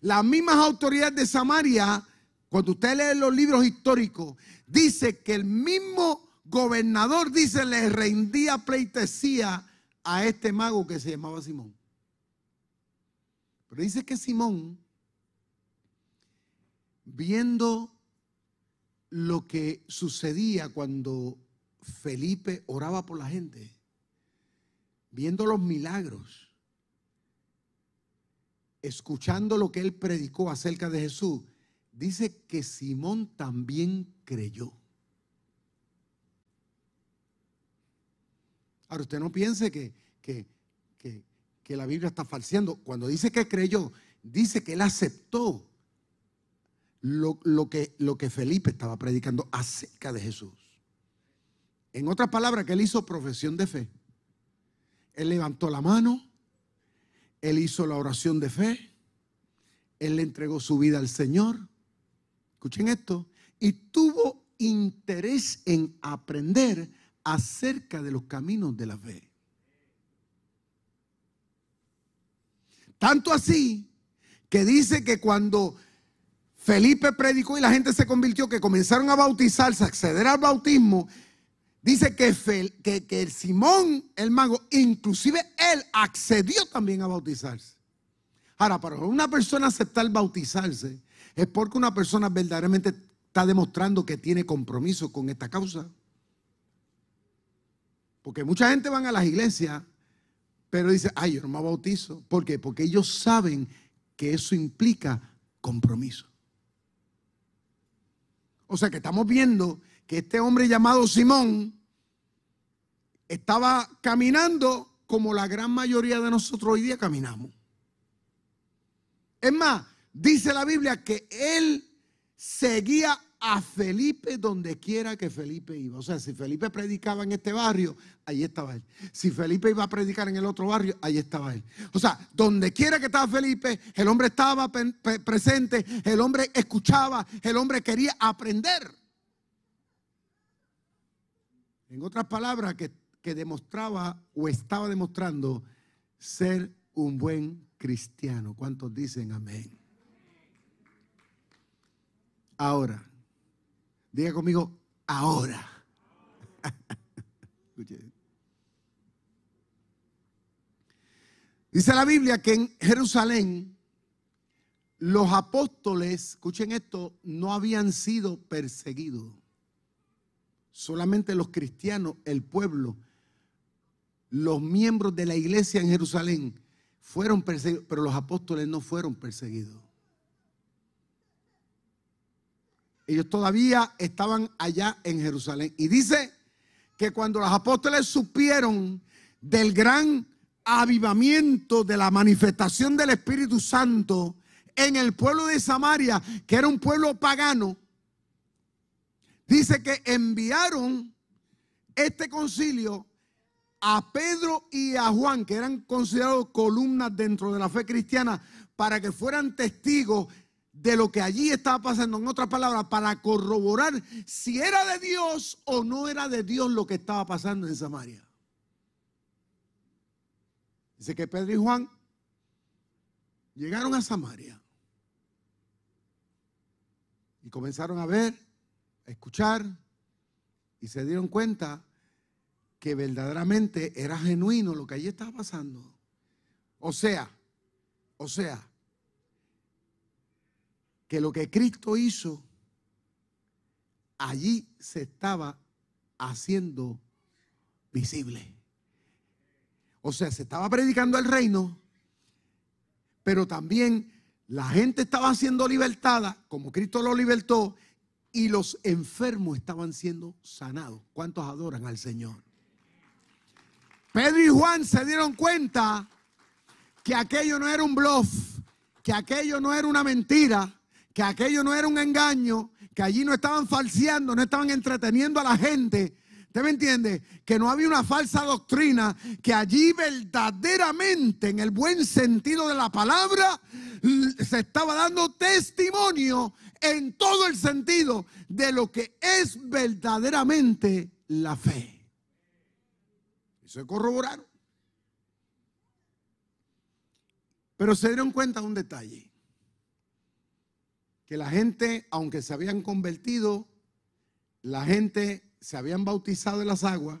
Las mismas autoridades de Samaria, cuando usted lee los libros históricos, dice que el mismo gobernador, dice, le rendía pleitesía a este mago que se llamaba Simón. Pero dice que Simón, viendo lo que sucedía cuando Felipe oraba por la gente, viendo los milagros, escuchando lo que él predicó acerca de Jesús, dice que Simón también creyó. Ahora, usted no piense que, que, que la Biblia está falseando. Cuando dice que creyó, dice que él aceptó lo, que, lo que Felipe estaba predicando acerca de Jesús. En otras palabras, que él hizo profesión de fe. Él levantó la mano, él hizo la oración de fe, él le entregó su vida al Señor. Escuchen esto. Y tuvo interés en aprender acerca de los caminos de la fe. Tanto así que dice que cuando Felipe predicó y la gente se convirtió, que comenzaron a bautizarse, a acceder al bautismo. Dice que, que, que el Simón, el mago, inclusive él accedió también a bautizarse. Ahora, para una persona aceptar bautizarse es porque una persona verdaderamente está demostrando que tiene compromiso con esta causa. Porque mucha gente van a las iglesias, pero dice, ay, yo no me bautizo. ¿Por qué? Porque ellos saben que eso implica compromiso. O sea que estamos viendo que este hombre llamado Simón estaba caminando como la gran mayoría de nosotros hoy día caminamos. Es más, dice la Biblia que él seguía a Felipe donde quiera que Felipe iba. O sea, si Felipe predicaba en este barrio, ahí estaba él. Si Felipe iba a predicar en el otro barrio, ahí estaba él. O sea, donde quiera que estaba Felipe, el hombre estaba presente, el hombre escuchaba, el hombre quería aprender. En otras palabras, que, que demostraba o estaba demostrando ser un buen cristiano. ¿Cuántos dicen amén? Ahora, Diga conmigo, ahora. Dice la Biblia que en Jerusalén los apóstoles, escuchen esto, no habían sido perseguidos. Solamente los cristianos, el pueblo, los miembros de la iglesia en Jerusalén fueron perseguidos, pero los apóstoles no fueron perseguidos. Ellos todavía estaban allá en Jerusalén. Y dice que cuando los apóstoles supieron del gran avivamiento, de la manifestación del Espíritu Santo en el pueblo de Samaria, que era un pueblo pagano, dice que enviaron este concilio a Pedro y a Juan, que eran considerados columnas dentro de la fe cristiana, para que fueran testigos de lo que allí estaba pasando, en otras palabras, para corroborar si era de Dios o no era de Dios lo que estaba pasando en Samaria. Dice que Pedro y Juan llegaron a Samaria y comenzaron a ver, a escuchar y se dieron cuenta que verdaderamente era genuino lo que allí estaba pasando. O sea, o sea, que lo que Cristo hizo allí se estaba haciendo visible. O sea, se estaba predicando el reino, pero también la gente estaba siendo libertada, como Cristo lo libertó, y los enfermos estaban siendo sanados. ¿Cuántos adoran al Señor? Pedro y Juan se dieron cuenta que aquello no era un bluff, que aquello no era una mentira, que aquello no era un engaño, que allí no estaban falseando, no estaban entreteniendo a la gente. ¿Usted me entiende? Que no había una falsa doctrina, que allí verdaderamente, en el buen sentido de la palabra, se estaba dando testimonio en todo el sentido de lo que es verdaderamente la fe. Eso se corroboraron. Pero se dieron cuenta de un detalle. Que la gente, aunque se habían convertido, la gente se habían bautizado en las aguas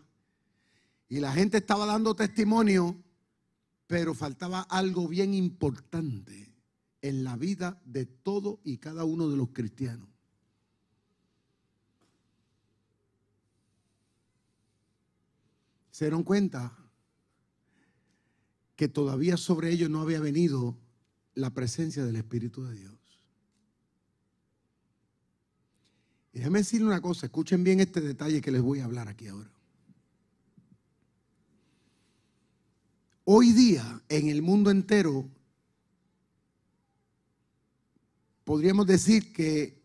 y la gente estaba dando testimonio, pero faltaba algo bien importante en la vida de todo y cada uno de los cristianos. Se dieron cuenta que todavía sobre ellos no había venido la presencia del Espíritu de Dios. Y déjenme decirle una cosa, escuchen bien este detalle que les voy a hablar aquí ahora. Hoy día, en el mundo entero, podríamos decir que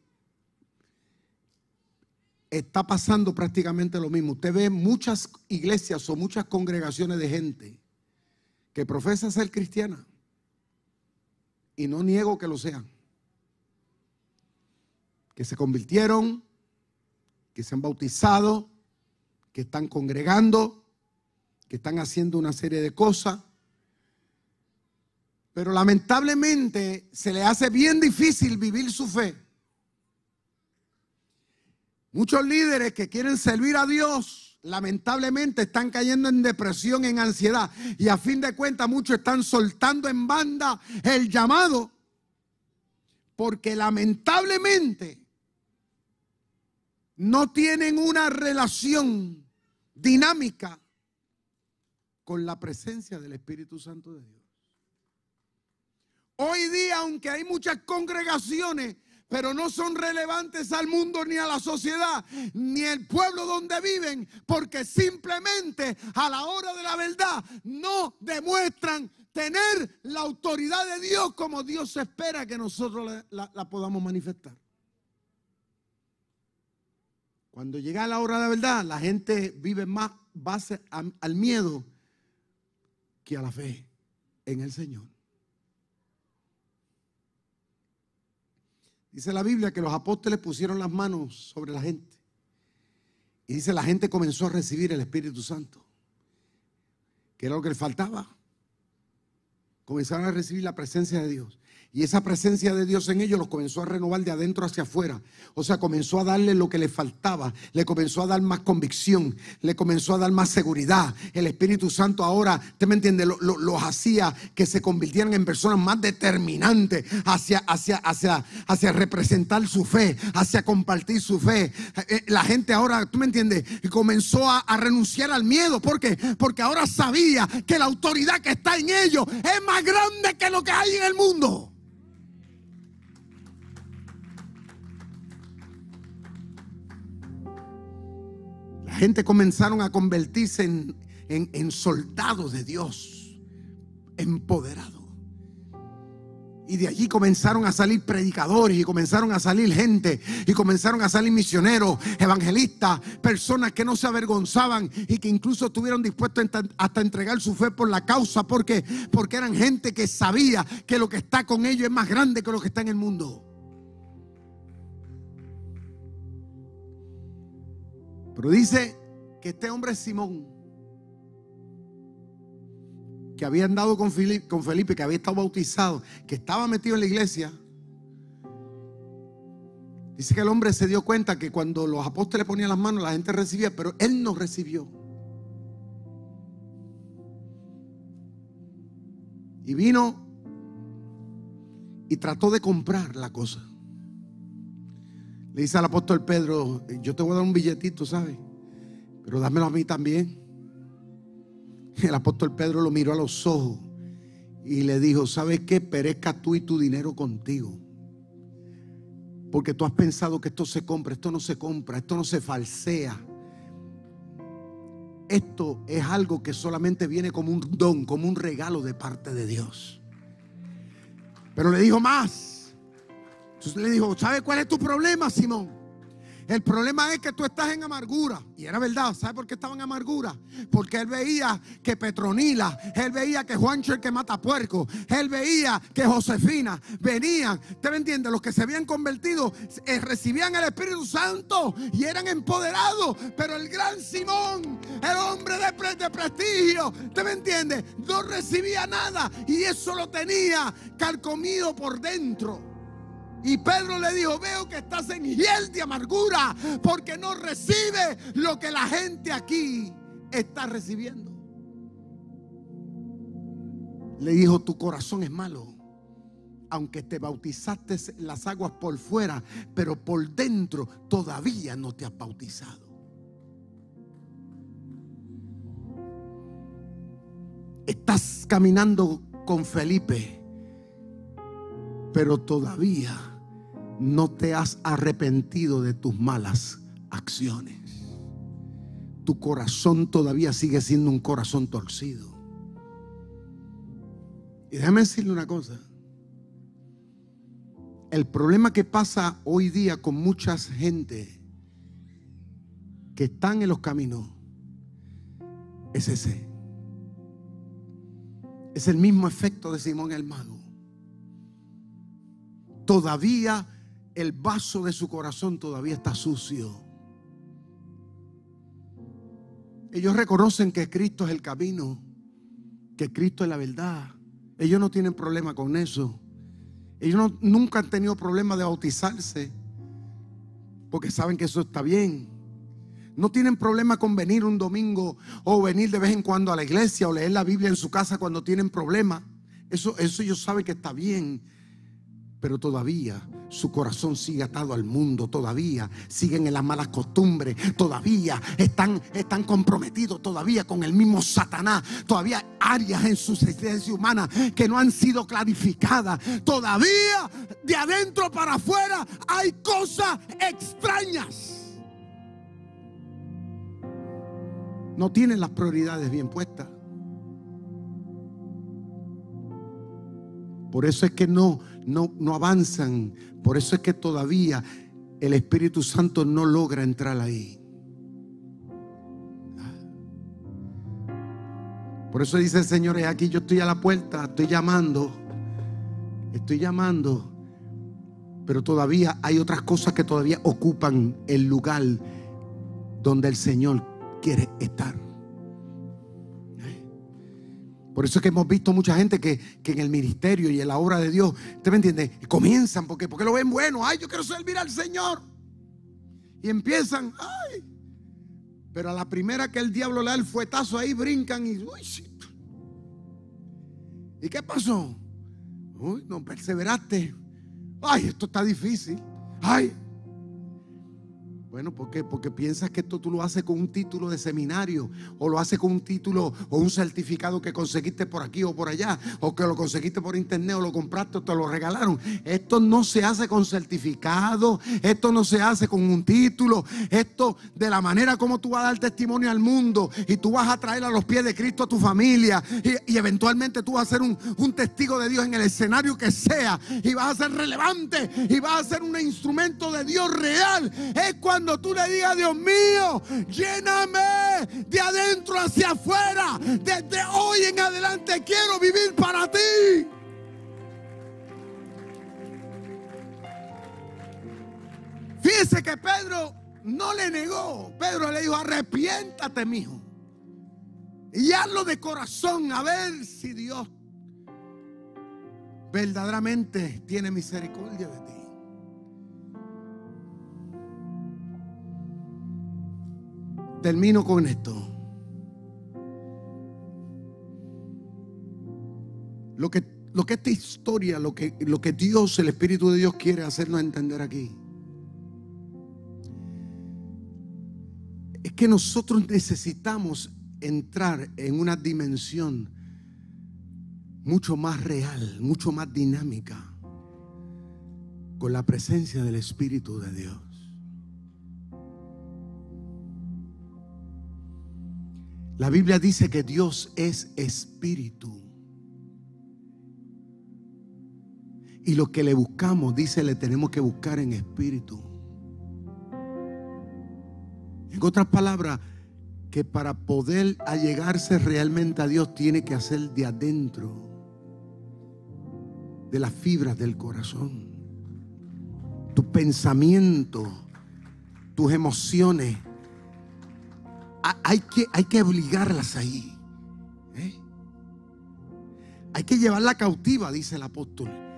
está pasando prácticamente lo mismo. Usted ve muchas iglesias o muchas congregaciones de gente que profesa ser cristiana. Y no niego que lo sean. Que se convirtieron, que se han bautizado, que están congregando, que están haciendo una serie de cosas. Pero lamentablemente se le hace bien difícil vivir su fe. Muchos líderes que quieren servir a Dios lamentablemente están cayendo en depresión, en ansiedad. Y a fin de cuentas muchos están soltando en banda el llamado. Porque lamentablemente no tienen una relación dinámica con la presencia del Espíritu Santo de Dios. Hoy día, aunque hay muchas congregaciones pero no son relevantes al mundo ni a la sociedad, ni al pueblo donde viven, porque simplemente a la hora de la verdad no demuestran tener la autoridad de Dios como Dios espera que nosotros la, podamos manifestar. Cuando llega la hora de la verdad, la gente vive más base al miedo que a la fe en el Señor. Dice la Biblia que los apóstoles pusieron las manos sobre la gente. Y dice, la gente comenzó a recibir el Espíritu Santo, que era lo que le faltaba. Comenzaron a recibir la presencia de Dios. Y esa presencia de Dios en ellos los comenzó a renovar de adentro hacia afuera. O sea, comenzó a darle lo que le faltaba. Le comenzó a dar más convicción. Le comenzó a dar más seguridad. El Espíritu Santo ahora, ¿usted me entiende? Los hacía que se convirtieran en personas más determinantes hacia, hacia, hacia, hacia representar su fe, hacia compartir su fe. Eh, eh, la gente ahora, ¿tú me entiendes? Comenzó a, a renunciar al miedo. ¿Por qué? Porque ahora sabía que la autoridad que está en ellos es más grande que lo que hay en el mundo. Gente comenzaron a convertirse en, soldados de Dios, empoderados. Y de allí comenzaron a salir predicadores y comenzaron a salir gente y comenzaron a salir misioneros, evangelistas, personas que no se avergonzaban y que incluso estuvieron dispuestos hasta entregar su fe por la causa porque porque eran gente que sabía que lo que está con ellos es más grande que lo que está en el mundo. Pero dice que este hombre Simón que había andado con Felipe, que había estado bautizado, que estaba metido en la iglesia, dice que el hombre se dio cuenta que cuando los apóstoles ponían las manos, la gente recibía, pero él no recibió. Y vino y trató de comprar la cosa. Le dice al apóstol Pedro, yo te voy a dar un billetito, ¿sabes? Pero dámelo a mí también. El apóstol Pedro lo miró a los ojos y le dijo, ¿sabes qué? Perezca tú y tu dinero contigo. Porque tú has pensado que esto se compra, esto no se compra, esto no se falsea. Esto es algo que solamente viene como un don, como un regalo de parte de Dios. Pero le dijo más. Entonces le dijo, ¿sabes cuál es tu problema, Simón? El problema es que tú estás en amargura. Y era verdad. ¿Sabe por qué estaba en amargura? Porque él veía que Petronila, él veía que Juancho el que mata puerco, él veía que Josefina venían. ¿Usted me entiende? Los que se habían convertido eh, recibían el Espíritu Santo y eran empoderados. Pero el gran Simón, el hombre de, prestigio, ¿usted me entiende? No recibía nada y eso lo tenía carcomido por dentro. Y Pedro le dijo, veo que estás en hiel de amargura porque no recibe lo que la gente aquí está recibiendo. Le dijo, tu corazón es malo. Aunque te bautizaste las aguas por fuera, pero por dentro todavía no te has bautizado. Estás caminando con Felipe, pero todavía no te has arrepentido de tus malas acciones. Tu corazón todavía sigue siendo un corazón torcido. Y déjame decirle una cosa. El problema que pasa hoy día con mucha gente que están en los caminos es ese. Es el mismo efecto de Simón el mago. Todavía el vaso de su corazón todavía está sucio. Ellos reconocen que Cristo es el camino, que Cristo es la verdad. Ellos no tienen problema con eso. Ellos nunca han tenido problema de bautizarse, porque saben que eso está bien. No tienen problema con venir un domingo o venir de vez en cuando a la iglesia o leer la Biblia en su casa cuando tienen problema. Eso, eso ellos saben que está bien pero todavía su corazón sigue atado al mundo, todavía siguen en las malas costumbres, todavía están, están comprometidos todavía con el mismo Satanás, todavía áreas en su existencia humana que no han sido clarificadas, todavía de adentro para afuera hay cosas extrañas. No tienen las prioridades bien puestas. Por eso es que no, no, no avanzan. Por eso es que todavía el Espíritu Santo no logra entrar ahí. Por eso dice el Señor, aquí yo estoy a la puerta, estoy llamando, estoy llamando, pero todavía hay otras cosas que todavía ocupan el lugar donde el Señor quiere estar. Por eso es que hemos visto mucha gente que, en el ministerio y en la obra de Dios, ¿usted me entiende? Comienzan porque, porque lo ven bueno. Ay, yo quiero servir al Señor. Y empiezan, ay. Pero a la primera que el diablo le da el fuetazo ahí, brincan y, uy, ¿Y qué pasó? Uy, no perseveraste. Ay, esto está difícil. Ay. Bueno, ¿por qué? Porque piensas que esto tú lo haces con un título de seminario o lo haces con un título o un certificado que conseguiste por aquí o por allá o que lo conseguiste por internet o lo compraste o te lo regalaron. Esto no se hace con certificado, esto no se hace con un título, esto de la manera como tú vas a dar testimonio al mundo y tú vas a traer a los pies de Cristo a tu familia y, eventualmente tú vas a ser un, un testigo de Dios en el escenario que sea y vas a ser relevante y vas a ser un instrumento de Dios real. Es cuando cuando tú le digas, Dios mío, lléname de adentro hacia afuera. Desde hoy en adelante quiero vivir para ti. Fíjese que Pedro no le negó. Pedro le dijo, arrepiéntate, mijo. Y hazlo de corazón, a ver si Dios verdaderamente tiene misericordia de ti. Termino con esto. Lo que, lo que esta historia, lo que, lo que Dios, el Espíritu de Dios quiere hacernos entender aquí, es que nosotros necesitamos entrar en una dimensión mucho más real, mucho más dinámica, con la presencia del Espíritu de Dios. La Biblia dice que Dios es espíritu. Y lo que le buscamos, dice, le tenemos que buscar en espíritu. En otras palabras, que para poder allegarse realmente a Dios tiene que hacer de adentro, de las fibras del corazón. Tu pensamiento, tus emociones, hay que, hay que obligarlas ahí. ¿eh? Hay que llevarla cautiva, dice el apóstol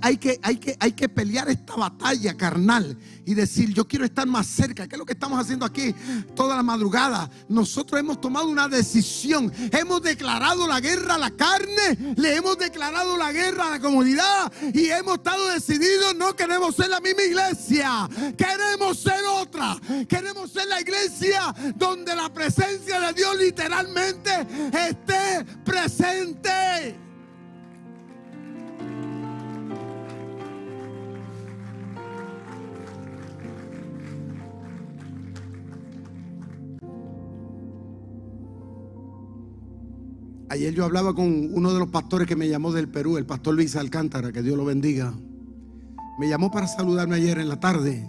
hay, que, hay, que, hay que pelear esta batalla carnal y decir, yo quiero estar más cerca. ¿Qué es lo que estamos haciendo aquí toda la madrugada? Nosotros hemos tomado una decisión. Hemos declarado la guerra a la carne, le hemos declarado la guerra a la comunidad y hemos estado decididos, no queremos ser la misma iglesia, queremos ser otra. Queremos ser la iglesia donde la presencia de Dios literalmente esté presente. Ayer yo hablaba con uno de los pastores que me llamó del Perú, el pastor Luis Alcántara, que Dios lo bendiga. Me llamó para saludarme ayer en la tarde.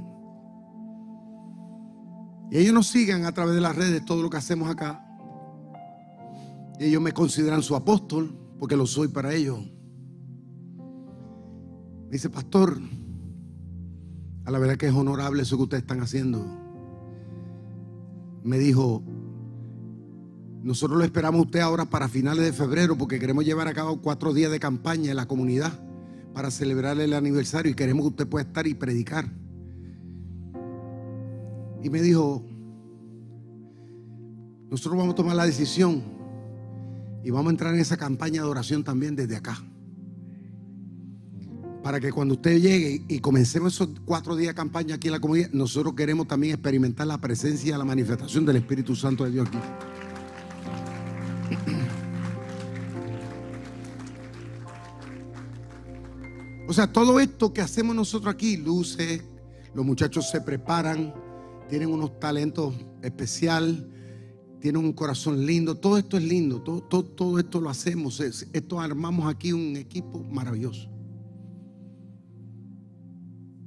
Y ellos nos siguen a través de las redes todo lo que hacemos acá. Y ellos me consideran su apóstol, porque lo soy para ellos. Me dice, pastor, a la verdad que es honorable eso que ustedes están haciendo. Me dijo, nosotros lo esperamos usted ahora para finales de febrero porque queremos llevar a cabo cuatro días de campaña en la comunidad para celebrar el aniversario y queremos que usted pueda estar y predicar. Y me dijo, nosotros vamos a tomar la decisión y vamos a entrar en esa campaña de oración también desde acá. Para que cuando usted llegue y comencemos esos cuatro días de campaña aquí en la comunidad, nosotros queremos también experimentar la presencia y la manifestación del Espíritu Santo de Dios aquí. O sea, todo esto que hacemos nosotros aquí, luces, los muchachos se preparan, tienen unos talentos especiales, tienen un corazón lindo, todo esto es lindo, todo, todo, esto lo hacemos, esto armamos aquí un equipo maravilloso.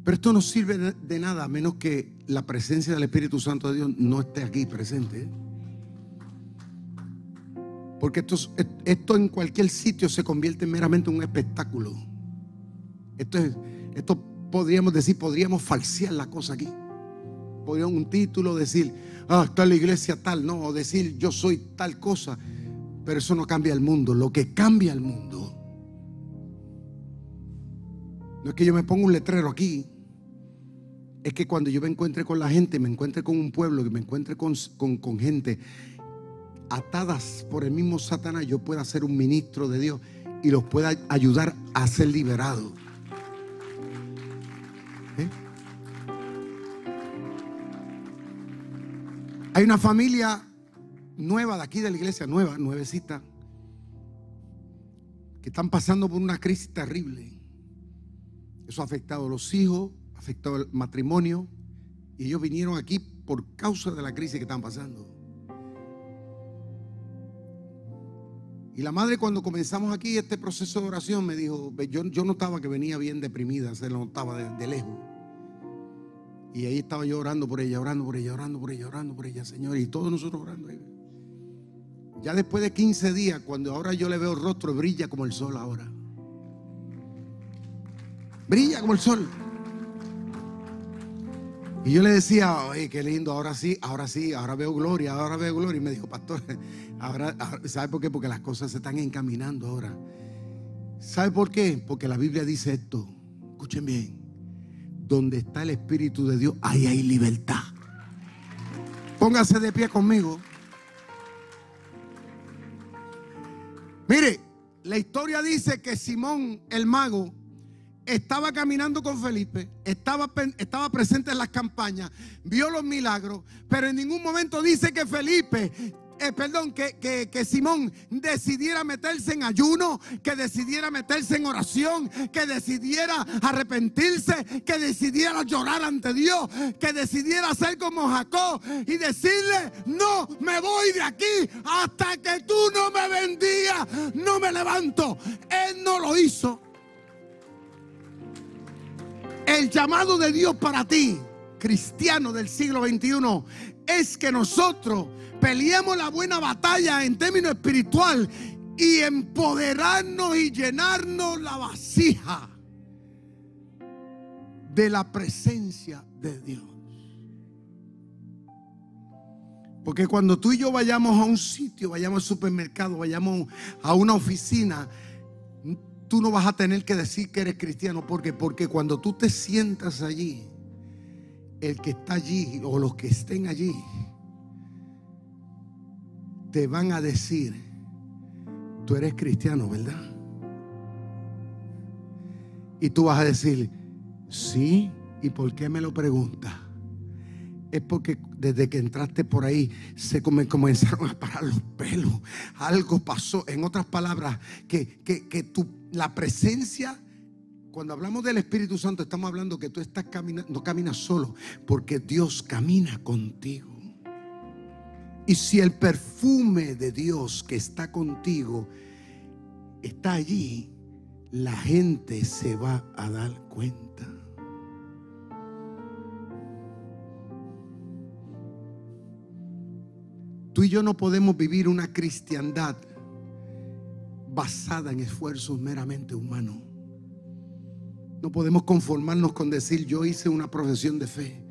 Pero esto no sirve de nada a menos que la presencia del Espíritu Santo de Dios no esté aquí presente. Porque esto, en cualquier sitio se convierte meramente en un espectáculo. Esto, esto podríamos decir, podríamos falsear la cosa aquí. Podríamos un título decir, ah, está la iglesia tal, no, o decir yo soy tal cosa. Pero eso no cambia el mundo. Lo que cambia el mundo no es que yo me ponga un letrero aquí. Es que cuando yo me encuentre con la gente, me encuentre con un pueblo, que me encuentre con, con gente atadas por el mismo Satanás, yo pueda ser un ministro de Dios y los pueda ayudar a ser liberados. ¿Eh? Hay una familia nueva de aquí de la iglesia, nueva, nuevecita, que están pasando por una crisis terrible. Eso ha afectado a los hijos, ha afectado el matrimonio, y ellos vinieron aquí por causa de la crisis que están pasando. Y la madre cuando comenzamos aquí este proceso de oración me dijo, yo, notaba que venía bien deprimida, se lo notaba de, de lejos. Y ahí estaba yo orando por ella, orando por ella, orando por ella, orando por ella, Señor. Y todos nosotros orando. Ya después de 15 días, cuando ahora yo le veo el rostro, brilla como el sol ahora. Brilla como el sol. Y yo le decía, oye, qué lindo, ahora sí, ahora sí, ahora veo gloria, ahora veo gloria. Y me dijo, pastor, ahora, ¿sabe por qué? Porque las cosas se están encaminando ahora. ¿Sabe por qué? Porque la Biblia dice esto. Escuchen bien. Donde está el Espíritu de Dios, ahí hay libertad. Póngase de pie conmigo. Mire, la historia dice que Simón el mago estaba caminando con Felipe, estaba, estaba presente en las campañas, vio los milagros, pero en ningún momento dice que Felipe eh, perdón, que, que, Simón decidiera meterse en ayuno, que decidiera meterse en oración, que decidiera arrepentirse, que decidiera llorar ante Dios, que decidiera ser como Jacob y decirle, no me voy de aquí hasta que tú no me bendigas, no me levanto. Él no lo hizo. El llamado de Dios para ti, cristiano del siglo XXI, es que nosotros peleemos la buena batalla en términos espiritual y empoderarnos y llenarnos la vasija de la presencia de Dios. Porque cuando tú y yo vayamos a un sitio, vayamos al supermercado, vayamos a una oficina, tú no vas a tener que decir que eres cristiano. porque Porque cuando tú te sientas allí, el que está allí o los que estén allí, te van a decir, tú eres cristiano, ¿verdad? Y tú vas a decir, sí, ¿y por qué me lo preguntas? Es porque desde que entraste por ahí se comenzaron a parar los pelos. Algo pasó. En otras palabras, que, que, la presencia cuando hablamos del Espíritu Santo, estamos hablando que tú estás caminando, no caminas solo, porque Dios camina contigo. Y si el perfume de Dios que está contigo está allí, la gente se va a dar cuenta. Tú y yo no podemos vivir una cristiandad basada en esfuerzos meramente humanos. No podemos conformarnos con decir yo hice una profesión de fe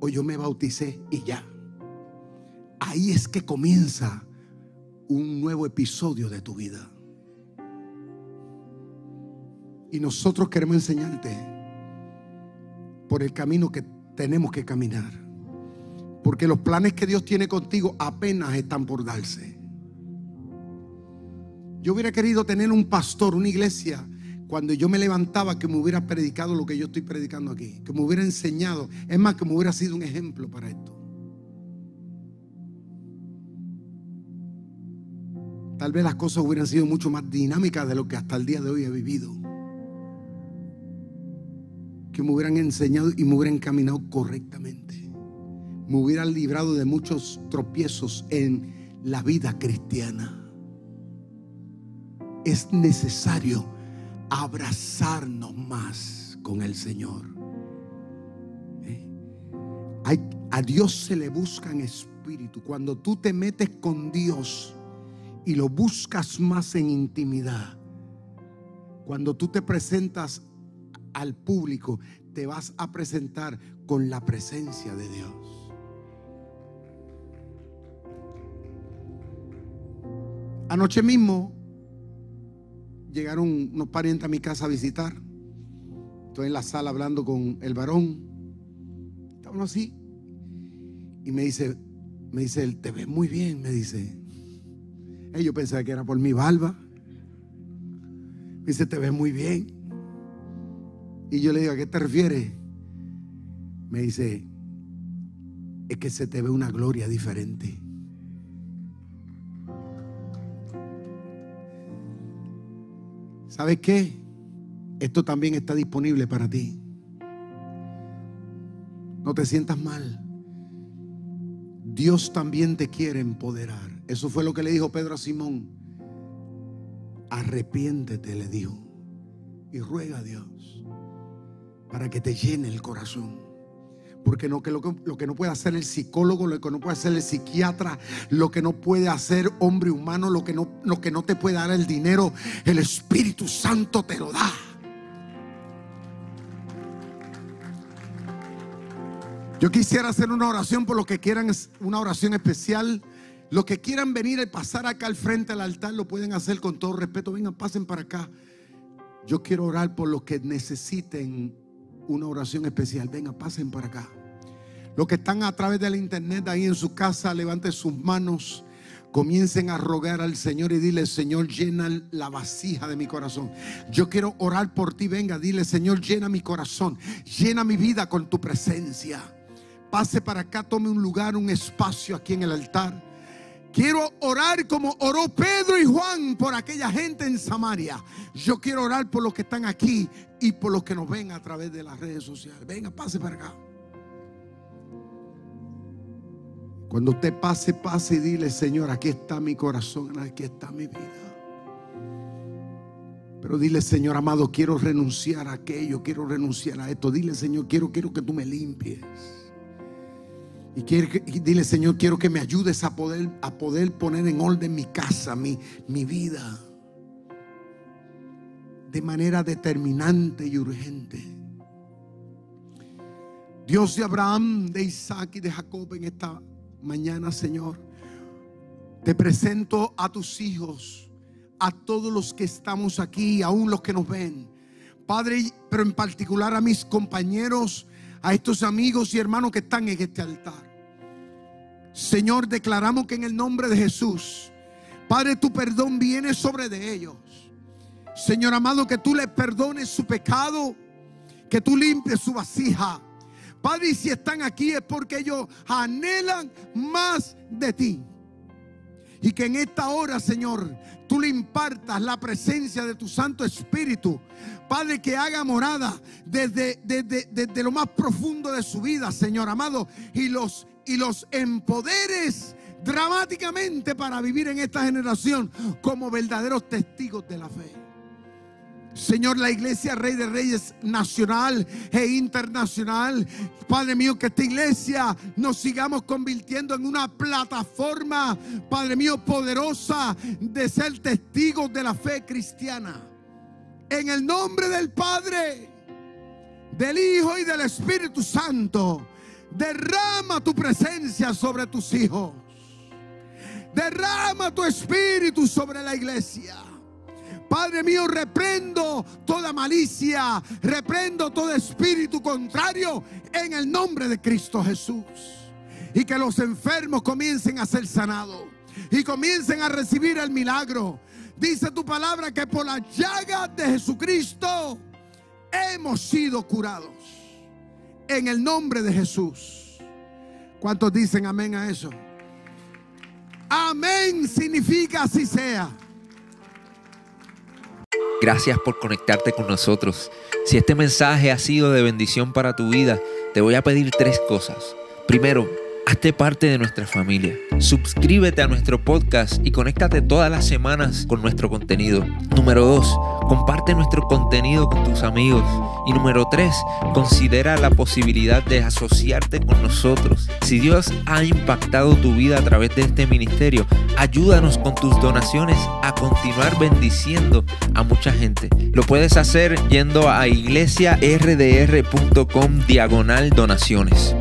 o yo me bauticé y ya. Ahí es que comienza un nuevo episodio de tu vida. Y nosotros queremos enseñarte por el camino que tenemos que caminar. Porque los planes que Dios tiene contigo apenas están por darse. Yo hubiera querido tener un pastor, una iglesia, cuando yo me levantaba que me hubiera predicado lo que yo estoy predicando aquí. Que me hubiera enseñado. Es más, que me hubiera sido un ejemplo para esto. tal vez las cosas hubieran sido mucho más dinámicas de lo que hasta el día de hoy he vivido. Que me hubieran enseñado y me hubieran caminado correctamente. Me hubieran librado de muchos tropiezos en la vida cristiana. Es necesario abrazarnos más con el Señor. ¿Eh? a Dios se le busca en espíritu. Cuando tú te metes con Dios, y lo buscas más en intimidad. Cuando tú te presentas al público, te vas a presentar con la presencia de Dios. Anoche mismo llegaron unos parientes a mi casa a visitar. Estoy en la sala hablando con el varón. Estaban así. Y me dice, me dice, él te ve muy bien, me dice. Yo pensaba que era por mi barba. Me dice, te ves muy bien. Y yo le digo, ¿a qué te refieres? Me dice, es que se te ve una gloria diferente. ¿Sabes qué? Esto también está disponible para ti. No te sientas mal. Dios también te quiere empoderar. Eso fue lo que le dijo Pedro a Simón. Arrepiéntete, le dijo. Y ruega a Dios para que te llene el corazón. Porque lo, que, no puede hacer el psicólogo, lo que no puede hacer el psiquiatra, lo que no puede hacer hombre humano, lo que no, lo que no te puede dar el dinero, el Espíritu Santo te lo da. Yo quisiera hacer una oración por los que quieran, una oración especial. Los que quieran venir y pasar acá al frente al altar lo pueden hacer con todo respeto. Vengan, pasen para acá. Yo quiero orar por los que necesiten una oración especial. Venga, pasen para acá. Los que están a través de la internet ahí en su casa, levanten sus manos. Comiencen a rogar al Señor y dile, Señor, llena la vasija de mi corazón. Yo quiero orar por ti. Venga, dile, Señor, llena mi corazón. Llena mi vida con tu presencia. Pase para acá, tome un lugar, un espacio aquí en el altar. Quiero orar como oró Pedro y Juan por aquella gente en Samaria. Yo quiero orar por los que están aquí y por los que nos ven a través de las redes sociales. Venga, pase para acá. Cuando usted pase, pase y dile, Señor, aquí está mi corazón, aquí está mi vida. Pero dile, Señor amado, quiero renunciar a aquello, quiero renunciar a esto. Dile, Señor, quiero, quiero que tú me limpies. Y, dile, Señor, quiero que me ayudes a poder, a poder poner en orden mi casa, mi, mi vida. De manera determinante y urgente. Dios de Abraham, de Isaac y de Jacob en esta mañana, Señor. Te presento a tus hijos, a todos los que estamos aquí, aún los que nos ven. Padre, pero en particular a mis compañeros, a estos amigos y hermanos que están en este altar. Señor, declaramos que en el nombre de Jesús, Padre, tu perdón viene sobre de ellos. Señor amado, que tú les perdones su pecado, que tú limpies su vasija. Padre, y si están aquí es porque ellos anhelan más de ti. Y que en esta hora, Señor, tú le impartas la presencia de tu Santo Espíritu. Padre, que haga morada desde, desde, desde, lo más profundo de su vida, Señor amado. Y los y los empoderes dramáticamente para vivir en esta generación como verdaderos testigos de la fe. Señor, la iglesia Rey de Reyes nacional e internacional. Padre mío, que esta iglesia nos sigamos convirtiendo en una plataforma, Padre mío, poderosa de ser testigos de la fe cristiana. En el nombre del Padre, del Hijo y del Espíritu Santo. Derrama tu presencia sobre tus hijos. Derrama tu espíritu sobre la iglesia. Padre mío, reprendo toda malicia, reprendo todo espíritu contrario en el nombre de Cristo Jesús. Y que los enfermos comiencen a ser sanados y comiencen a recibir el milagro. Dice tu palabra que por la llaga de Jesucristo hemos sido curados en el nombre de Jesús. ¿Cuántos dicen amén a eso? Amén significa así sea. Gracias por conectarte con nosotros. Si este mensaje ha sido de bendición para tu vida, te voy a pedir tres cosas. Primero, Hazte parte de nuestra familia. Suscríbete a nuestro podcast y conéctate todas las semanas con nuestro contenido. Número 2. Comparte nuestro contenido con tus amigos. Y número 3. Considera la posibilidad de asociarte con nosotros. Si Dios ha impactado tu vida a través de este ministerio, ayúdanos con tus donaciones a continuar bendiciendo a mucha gente. Lo puedes hacer yendo a iglesiardr.com diagonal donaciones.